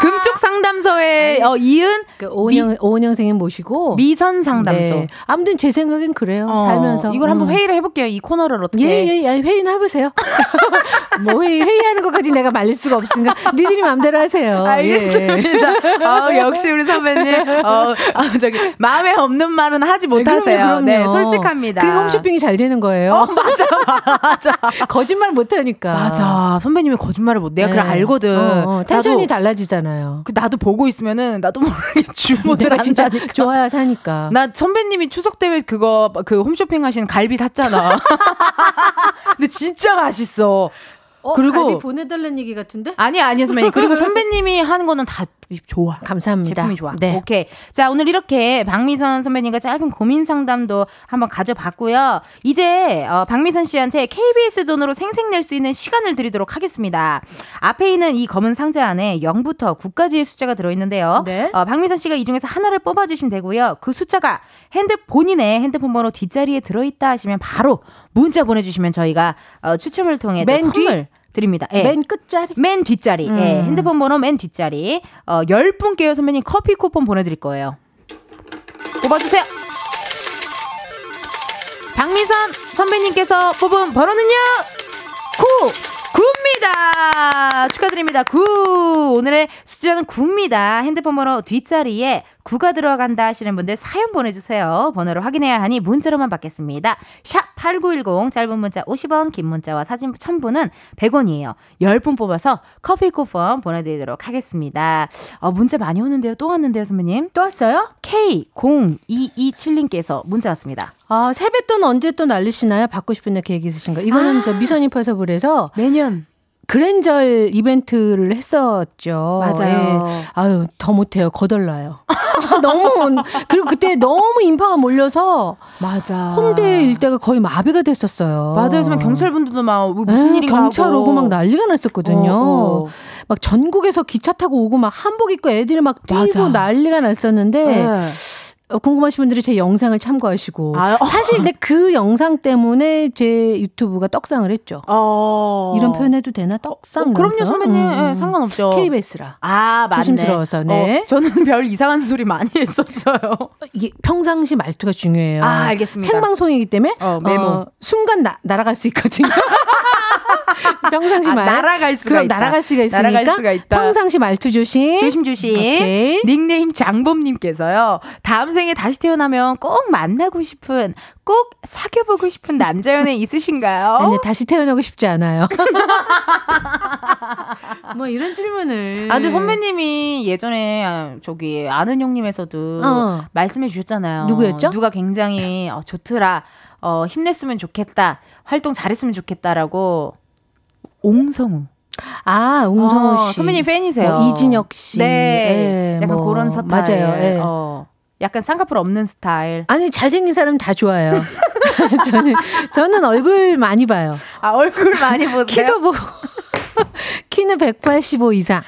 금쪽 상담소에 어, 이은 그 오은영 오은영 선생님 모시고 미선 상담소. 네. 아무튼 제 생각엔 그래요. 어, 살면서 이걸 한번 음. 회의를 해볼게요. 이 코너를 어떻게? 예, 예, 예, 회의는 해보세요. [laughs] 뭐 회의, 회의하는 것까지 내가 말릴 수가 없으니까 니들이 마음대로 하세요. 예. 알겠습니다. 어, 역시 우리 선배님, 어, 아, 저기 마음에 없는 말은 하지 못하세요. 네, 그럼요. 네, 솔직합니다. 그리고 홈쇼핑이 잘 되는 거예요. 어, 맞아, 맞아. [laughs] 거짓말 못하니까. 맞아. 선배님이 거짓말을 못. 내가 네. 그걸 알거든. 어, 어, 텐션이 나도, 달라지잖아요. 그 나도 보고 있으면은 나도 모르게 [laughs] 주문을 내가 진짜. 좋아야 사니까. 나 선배님이 추석 때문에 그거 그 홈쇼핑 하신 갈비 샀잖아. [laughs] 근데 진짜 맛있어. 어, 그리고- 갈비 보내달라는 얘기 같은데? 아니 아니요 선배님. 그리고 선배님이 하는 거는 다 좋아. 감사합니다. 제품이 좋아. 네. 오케이. 자, 오늘 이렇게 박미선 선배님과 짧은 고민 상담도 한번 가져봤고요. 이제 어, 박미선 씨한테 KBS 돈으로 생색낼 수 있는 시간을 드리도록 하겠습니다. 앞에 있는 이 검은 상자 안에 0부터 9까지의 숫자가 들어있는데요. 네. 어, 박미선 씨가 이 중에서 하나를 뽑아주시면 되고요. 그 숫자가 핸드 본인의 핸드폰 번호 뒷자리에 들어있다 하시면 바로 문자 보내주시면 저희가 어, 추첨을 통해 맨? 선물 드립니다. 예. 맨 끝자리. 맨 뒷자리. 음. 예, 핸드폰 번호 맨 뒷자리. 어, 10분께요, 선배님 커피 쿠폰 보내드릴 거예요. 뽑아주세요. 박미선 선배님께서 뽑은 번호는요? 9! 9입니다. 축하드립니다. 9. 오늘의 숫자는 9입니다. 핸드폰 번호 뒷자리에 9가 들어간다 하시는 분들 사연 보내주세요. 번호를 확인해야 하니 문자로만 받겠습니다. 샵 8910 짧은 문자 50원 긴 문자와 사진 첨부는 100원이에요. 10분 뽑아서 커피 쿠폰 보내드리도록 하겠습니다. 어, 문자 많이 오는데요. 또 왔는데요, 선배님. 또 왔어요? K0227님께서 문자 왔습니다. 아, 세뱃돈 언제 또 날리시나요? 받고 싶은 데 계획 있으신가? 이거는 저 미선이 퍼서블에서 매년. 그랜절 이벤트를 했었죠. 맞아요. 예. 아유, 더 못해요. 거덜나요. [laughs] 너무, 그리고 그때 너무 인파가 몰려서 맞아. 홍대 일대가 거의 마비가 됐었어요. 맞아요. 선배님 경찰분들도 막 무슨 예, 일인가 경찰 하고. 오고 막 난리가 났었거든요. 어, 어. 막 전국에서 기차 타고 오고 막 한복 입고 애들이 막 뛰고 맞아. 난리가 났었는데 네. 어, 궁금하신 분들이 제 영상을 참고하시고 아, 어. 사실 근데 그 영상 때문에 제 유튜브가 떡상을 했죠. 어. 이런 표현해도 되나? 떡상. 어, 그럼요? 선배님. 음, 음. 예, 상관없죠. KBS라. 아, 맞네. 조심스러워서, 네. 어, 저는 별 이상한 소리 많이 했었어요. 이게 평상시 말투가 중요해요. 아, 알겠습니다. 생방송이기 때문에 어, 메모. 어, 순간 나, 날아갈 수 있거든요. [laughs] 평상시 아, 말. 날아갈 수가 그럼 있다. 날아갈 수가 있으니까 날아갈 수가 있다. 평상시 말투 조심. 조심 조심. 오케이. 닉네임 장범님께서요. 다음 생에 다시 태어나면 꼭 만나고 싶은, 꼭 사귀어보고 싶은 남자 연애 있으신가요? 아니 다시 태어나고 싶지 않아요. [laughs] 뭐 이런 질문을. 아, 근데 선배님이 예전에 아, 저기 아는 형님에서도 어. 말씀해 주셨잖아요. 누구였죠? 누가 굉장히 어, 좋더라. 어, 힘냈으면 좋겠다. 활동 잘했으면 좋겠다라고. 옹성우. 아 웅성우 어, 씨. 선배님 팬이세요. 뭐 이진혁 씨. 네. 예, 약간 뭐, 그런 스타일. 맞아요. 예. 어, 약간 쌍꺼풀 없는 스타일. 아니 잘생긴 사람 다 좋아요. [laughs] 저는 저는 얼굴 많이 봐요. 아, 얼굴 많이 보세요. 키도 보고 키는 185 이상.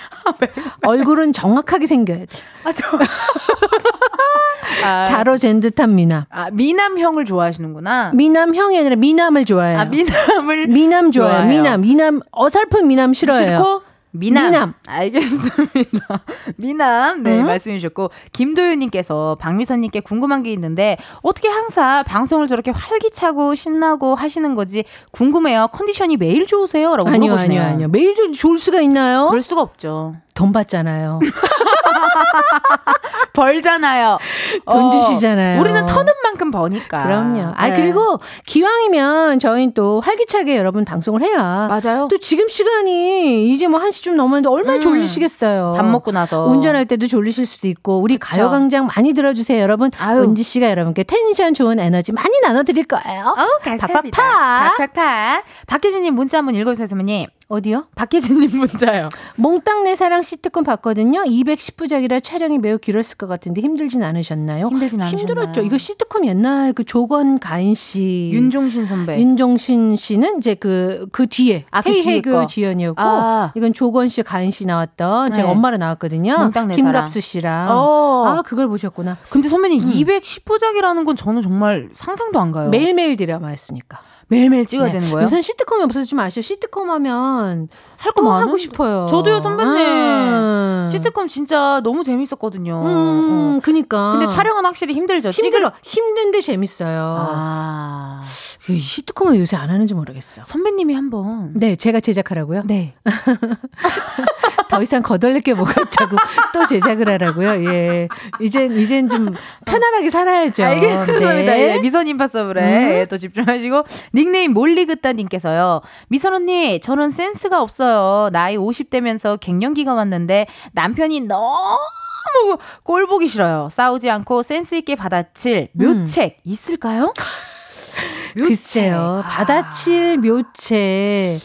얼굴은 정확하게 생겨야 돼. 아, 저. [laughs] 아, 자로 잰 듯한 미남. 아, 미남형을 좋아하시는구나. 미남 형이 아니라 미남을 좋아해요. 아, 미남을 미남 좋아요. 좋아해요. 미남, 미남 어설픈 미남 싫어해요. 싫고 미남. 미남. 알겠습니다. [laughs] 미남. 네, 응? 말씀해 주셨고 김도윤 님께서 박미선 님께 궁금한 게 있는데 어떻게 항상 방송을 저렇게 활기차고 신나고 하시는 거지 궁금해요. 컨디션이 매일 좋으세요? 라고 아니요, 물어보시네요. 아니요, 아니요. 매일 좀 좋을 수가 있나요? 그럴 수가 없죠. 돈 받잖아요. [laughs] [laughs] 벌잖아요. 돈 어, 주시잖아요. 우리는 터는 만큼 버니까. 그럼요. 아 네. 그리고 기왕이면 저희는 또 활기차게 여러분 방송을 해야 맞아요. 또 지금 시간이 이제 뭐 1시쯤 넘었는데 얼마나 음. 졸리시겠어요. 밥 먹고 나서 운전할 때도 졸리실 수도 있고 우리 가요광장 많이 들어 주세요 여러분. 아유. 은지 씨가 여러분께 텐션 좋은 에너지 많이 나눠 드릴 거예요. 어, 감사합니다. 팍팍팍. 팍팍팍. 박혜진 님 문자 한번 읽어 주세요, 선배님. 어디요? 박혜진님 문자요. 몽땅 내 사랑 시트콤 봤거든요. 210부작이라 촬영이 매우 길었을 것 같은데 힘들진 않으셨나요? 힘들진 않으셨나요? 힘들었죠. 이거 시트콤 옛날 그 조건 가인 씨, 윤종신 선배. 윤종신 씨는 이제 그, 그 뒤에. 아, 그 헤이 뒤에 헤이 거. 그 지연이었고, 아. 이건 조건 씨, 가인 씨 나왔던, 제가 네. 엄마로 나왔거든요. 몽땅 내 김갑수 씨랑. 어. 아, 그걸 보셨구나. 근데 선배님 210부작이라는 건 저는 정말 상상도 안 가요. 매일매일 드라마였으니까. 매일매일 찍어야 네. 되는 거예요? 요새 시트콤이 없어서 좀 아쉬워. 시트콤 하면 할거또 많은데. 하고 싶어요. 저도요, 선배님. 음. 시트콤 진짜 너무 재밌었거든요. 음, 어. 그니까. 근데 촬영은 확실히 힘들죠. 힘들어. 힘든데 재밌어요. 아. 그 시트콤을 요새 안 하는지 모르겠어. 선배님이 한번. 네, 제가 제작하라고요? 네. [laughs] 더 이상 거덜릴 게 뭐가 있다고 또 제작을 하라고요? 예. 이젠, 이젠 좀 편안하게 살아야죠. 알겠습니다. 네. 예, 미선 임파서블에 음. 예, 또 집중하시고 닉네임 몰리그따님께서요. 미선 언니 저는 센스가 없어요. 나이 50대면서 갱년기가 왔는데 남편이 너무 꼴 보기 싫어요. 싸우지 않고 센스 있게 받아칠 묘책 있을까요? [laughs] 묘책. 글쎄요. 아. 받아칠 묘체.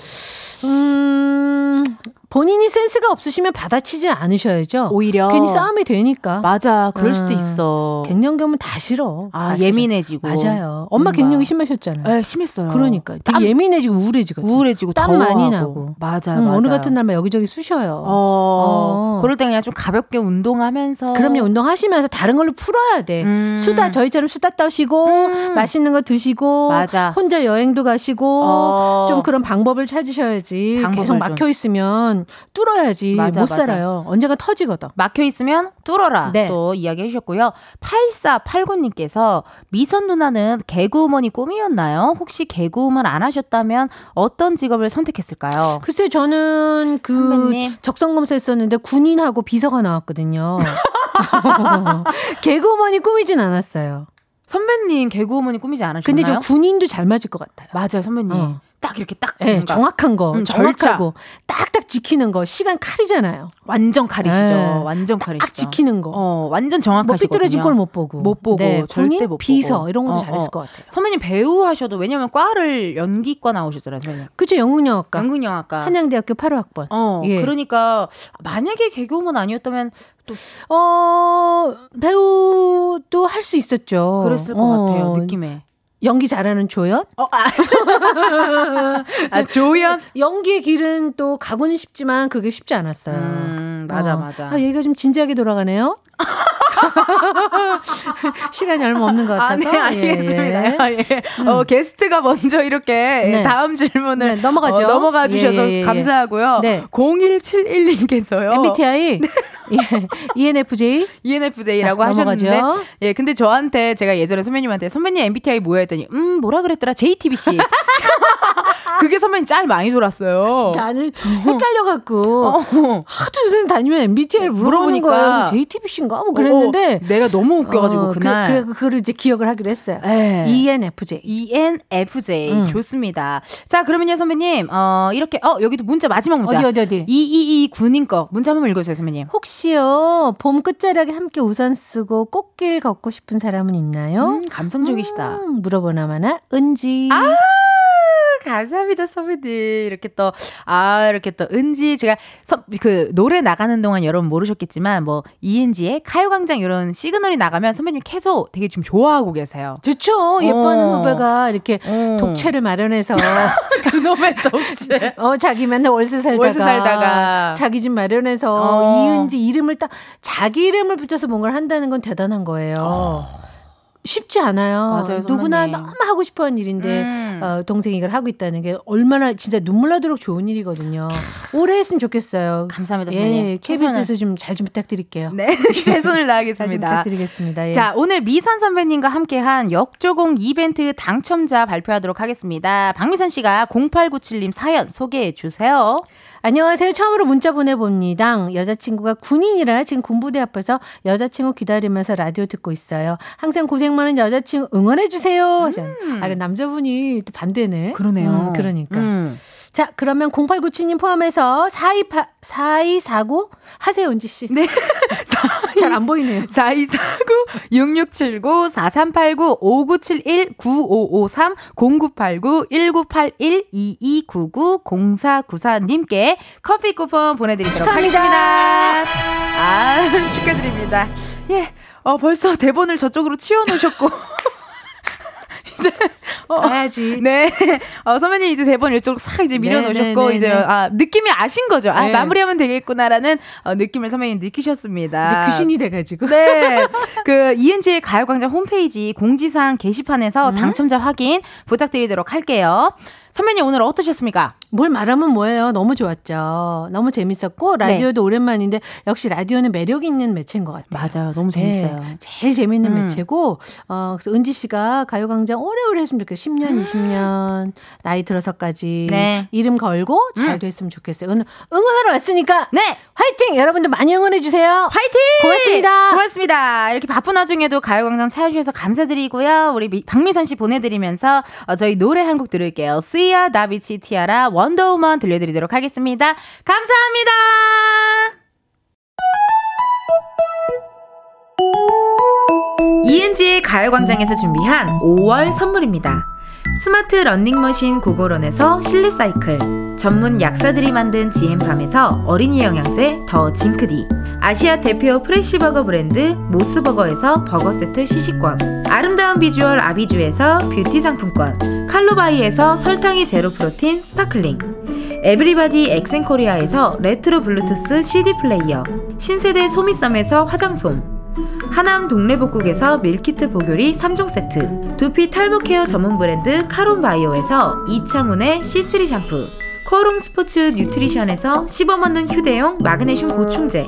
음, 본인이 센스가 없으시면 받아치지 않으셔야죠. 오히려 괜히 싸움이 되니까. 맞아. 그럴 수도 음. 있어. 갱년기 오면 다 싫어. 아, 사실은. 예민해지고. 맞아요. 엄마 뭔가. 갱년기 심하셨잖아요. 예, 심했어요. 그러니까 되게 땀- 예민해지고 우울해지거든요. 우울해지고 땀. 많이 나고. 맞아요. 음, 맞아요. 오늘 같은 날만 여기저기 쑤셔요. 어, 어. 그럴 때 그냥 좀 가볍게 운동하면서. 그럼요. 운동하시면서 다른 걸로 풀어야 돼. 음. 수다 저희처럼 수다 떠시고 음. 맛있는 거 드시고 맞아. 혼자 여행도 가시고 어. 좀 그런 방법을 찾으셔야지. 방법을 계속 좀. 막혀 있으면 뚫어야지 맞아, 못 맞아. 살아요. 언젠가 터지거든. 막혀 있으면 뚫어라. 네. 또 이야기 해주셨고요. 8489님께서 미선 누나는 개그우먼이 꿈이었나요? 혹시 개그우먼 안 하셨다면 어떤 직업을 선택했을까요? 글쎄 저는 그 선배님. 적성 검사 했었는데 군인하고 비서가 나왔거든요. [laughs] 개그우먼이 꿈이진 않았어요. 선배님 개그우먼이 꿈이지 않으셨나요? 근데 저 군인도 잘 맞을 것 같아요. 맞아요, 선배님. 어. 딱 이렇게 딱 예, 뭔가 정확한 거, 음, 정확하고 딱딱 지키는 거, 시간 칼이잖아요. 완전 칼이시죠. 예. 완전 칼이시죠. 딱 지키는 거. 어, 완전 뭐 정확하시거든요. 삐뚤어진 걸 못 보고. 못 보고, 네, 절대 못 비서 보고. 이런 것도 어, 잘했을 어. 것 같아요. 선배님 배우 하셔도 왜냐면 과를 연기과 나오셨잖아요, 선배님. 그죠 영국영화과 연극영화과. 한양대학교 8호 학번. 어, 예. 그러니까 만약에 개그우먼 아니었다면 또 어 배우도 할 수 있었죠. 그랬을 것 어, 같아요, 느낌에. 연기 잘하는 조연? 어, 아. [laughs] 아, 조연? 연기의 길은 또 가고는 싶지만 그게 쉽지 않았어요. 음, 맞아, 어. 맞아. 아, 얘기가 좀 진지하게 돌아가네요. [laughs] 시간이 얼마 없는 것 아, 같아서. 네, 알겠습니다. 예, 예. 아, 예. 어, 게스트가 먼저 이렇게 네. 다음 질문을 네, 넘어가죠. 어, 넘어가 주셔서 예, 예, 예. 감사하고요. 네. 0171님께서요. MBTI, [laughs] 예, ENFJ. ENFJ라고 자, 하셨는데. 예, 근데 저한테 제가 예전에 선배님한테 선배님 MBTI 뭐야 했더니, 음, 뭐라 그랬더라? JTBC. [laughs] 그게 선배님 짤 많이 돌았어요. 나는 헷갈려갖고 어. 하도 요새 다니면 MBTI를 물어보는 물어보니까. 거예요. JTBC인가 뭐 그랬는데 어, 내가 너무 웃겨가지고 어, 그날. 그래, 그래 그거를 이제 기억을 하기로 했어요. 예. ENFJ. ENFJ 음. 좋습니다. 자 그러면요 선배님 어 이렇게 어 여기도 문자 마지막 문자 어디 어디 어디. 222 군인 거 문자 한번 읽어주세요 선배님. 혹시요 봄 끝자락에 함께 우산 쓰고 꽃길 걷고 싶은 사람은 있나요? 음, 감성적이시다. 음, 물어보나마나 은지. 아 감사합니다 선배님 이렇게 또 아 이렇게 또 은지 제가 서, 그 노래 나가는 동안 여러분 모르셨겠지만 뭐 이은지의 가요광장 이런 시그널이 나가면 선배님 계속 되게 좀 좋아하고 계세요. 좋죠. 예뻐하는 어. 후배가 이렇게 어. 독채를 마련해서 [laughs] 그놈의 독재. [laughs] 어 자기 맨날 월세 살다가, 월세 살다가. 자기 집 마련해서 어. 이은지 이름을 딱 자기 이름을 붙여서 뭔가를 한다는 건 대단한 거예요. 쉽지 않아요. 어. 맞아요, 누구나. 너무 하고 싶어 하는 일인데 음. 어, 동생이 이걸 하고 있다는 게 얼마나 진짜 눈물 나도록 좋은 일이거든요. 오래 했으면 좋겠어요. 감사합니다. 예, KBS에서 좀잘좀 부탁드릴게요. 네 [laughs] 최선을 다하겠습니다. 부탁드리겠습니다. 예. 자, 오늘 미선 선배님과 함께한 역조공 이벤트 당첨자 발표하도록 하겠습니다. 박미선 씨가 0897님 사연 소개해 주세요. 안녕하세요. 처음으로 문자 보내봅니다. 여자친구가 군인이라 지금 군부대 앞에서 여자친구 기다리면서 라디오 듣고 있어요. 항상 고생 많은 여자친구 응원해주세요. 하셨는데. 아, 이거 남자분이 또 반대네. 음, 그러니까. 음. 자, 그러면 0897님 포함해서 428, 4249 하세요, 은지 씨. 네. [laughs] 잘 안 보이네요. 4249, 6679, 4389, 5971, 9553, 0989, 1981, 2299, 0494 님께 커피 쿠폰 보내 드리도록 축하합니다. 하겠습니다. 아, [laughs] 축하드립니다. 예, 어, 벌써 대본을 저쪽으로 치워 놓으셨고. [laughs] 이제 어, 가야지. 네. 어, 선배님 이제 대본 이쪽으로 싹 이제 밀어 놓으셨고, 네, 네, 이제, 네. 아, 느낌이 아신 거죠. 아, 네. 마무리하면 되겠구나라는 어, 느낌을 선배님 느끼셨습니다. 이제 귀신이 돼 가지고. 네. 그, 이은지의 가요 광장 홈페이지 공지사항 게시판에서 음. 당첨자 확인 부탁드리도록 할게요. 선배님 오늘 어떠셨습니까? 뭘 말하면 뭐예요? 너무 좋았죠. 너무 재밌었고 라디오도 오랜만인데 역시 라디오는 매력 있는 매체인 것 같아요. 맞아요. 너무 재밌어요. 네, 제일 재밌는 음. 매체고 어 그래서 은지 씨가 가요광장 오래오래 했으면 좋겠어요. 10년, 20년 나이 들어서까지 네. 이름 걸고 잘 음. 됐으면 좋겠어요. 오늘 응원하러 왔으니까 네. 화이팅! 여러분들 많이 응원해 주세요. 화이팅! 고맙습니다. 고맙습니다. 이렇게 바쁜 와중에도 가요광장 찾아 주셔서 감사드리고요. 우리 미- 박미선 씨 보내 드리면서 어, 저희 노래 한 곡 들을게요. 시아 다비치 티아라 원더우먼 들려드리도록 하겠습니다. 감사합니다. 이은지의 가요광장에서 준비한 5월 선물입니다. 스마트 러닝머신 고고런에서 실내 사이클, 전문 약사들이 만든 지엠팜에서 어린이 영양제 더 징크디, 아시아 대표 fresh버거 브랜드 모스버거에서 버거 세트 시식권, 아름다운 비주얼 아비주에서 뷰티 상품권, 칼로바이에서 설탕이 제로 프로틴 sparkling, 에브리바디 엑센코리아에서 레트로 블루투스 CD 플레이어, 신세대 소미썸에서 화장솜, 하남 동래복국에서 밀키트 복요리 3종 세트. 두피 탈모 케어 전문 브랜드 카론바이오에서 이창훈의 C3 샴푸. 코롱 스포츠 뉴트리션에서 씹어먹는 휴대용 마그네슘 보충제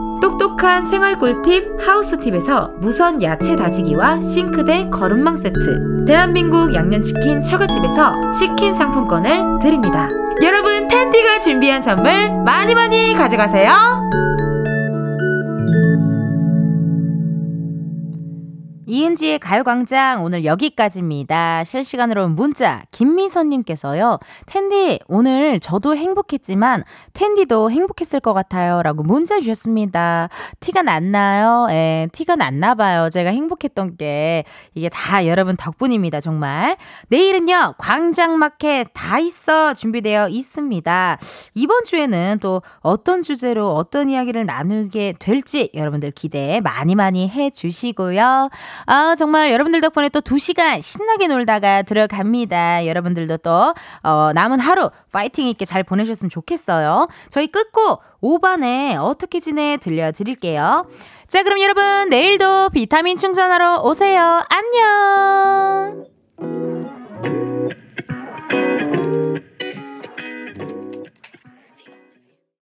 똑똑한 생활 꿀팁 하우스팁에서 무선 야채 다지기와 싱크대 거름망 세트 대한민국 양념치킨 처갓집에서 치킨 상품권을 드립니다. 여러분 텐디가 준비한 선물 많이 많이 가져가세요 이은지의 가요광장 오늘 여기까지입니다. 실시간으로 문자 김미선님께서요. 텐디 오늘 저도 행복했지만 텐디도 행복했을 것 같아요. 라고 문자 주셨습니다. 티가 났나요? 예, 티가 났나 봐요. 제가 행복했던 게 이게 다 여러분 덕분입니다. 정말. 내일은요. 광장마켓 다 있어 준비되어 있습니다. 이번 주에는 또 어떤 주제로 어떤 이야기를 나누게 될지 여러분들 기대 많이 많이 해 주시고요. 아, 정말 여러분들 덕분에 또 2시간 신나게 놀다가 들어갑니다. 여러분들도 또, 어, 남은 하루 파이팅 있게 잘 보내셨으면 좋겠어요. 저희 끝고 5반에 어떻게 지내 들려드릴게요. 자, 그럼 여러분, 내일도 비타민 충전하러 오세요. 안녕!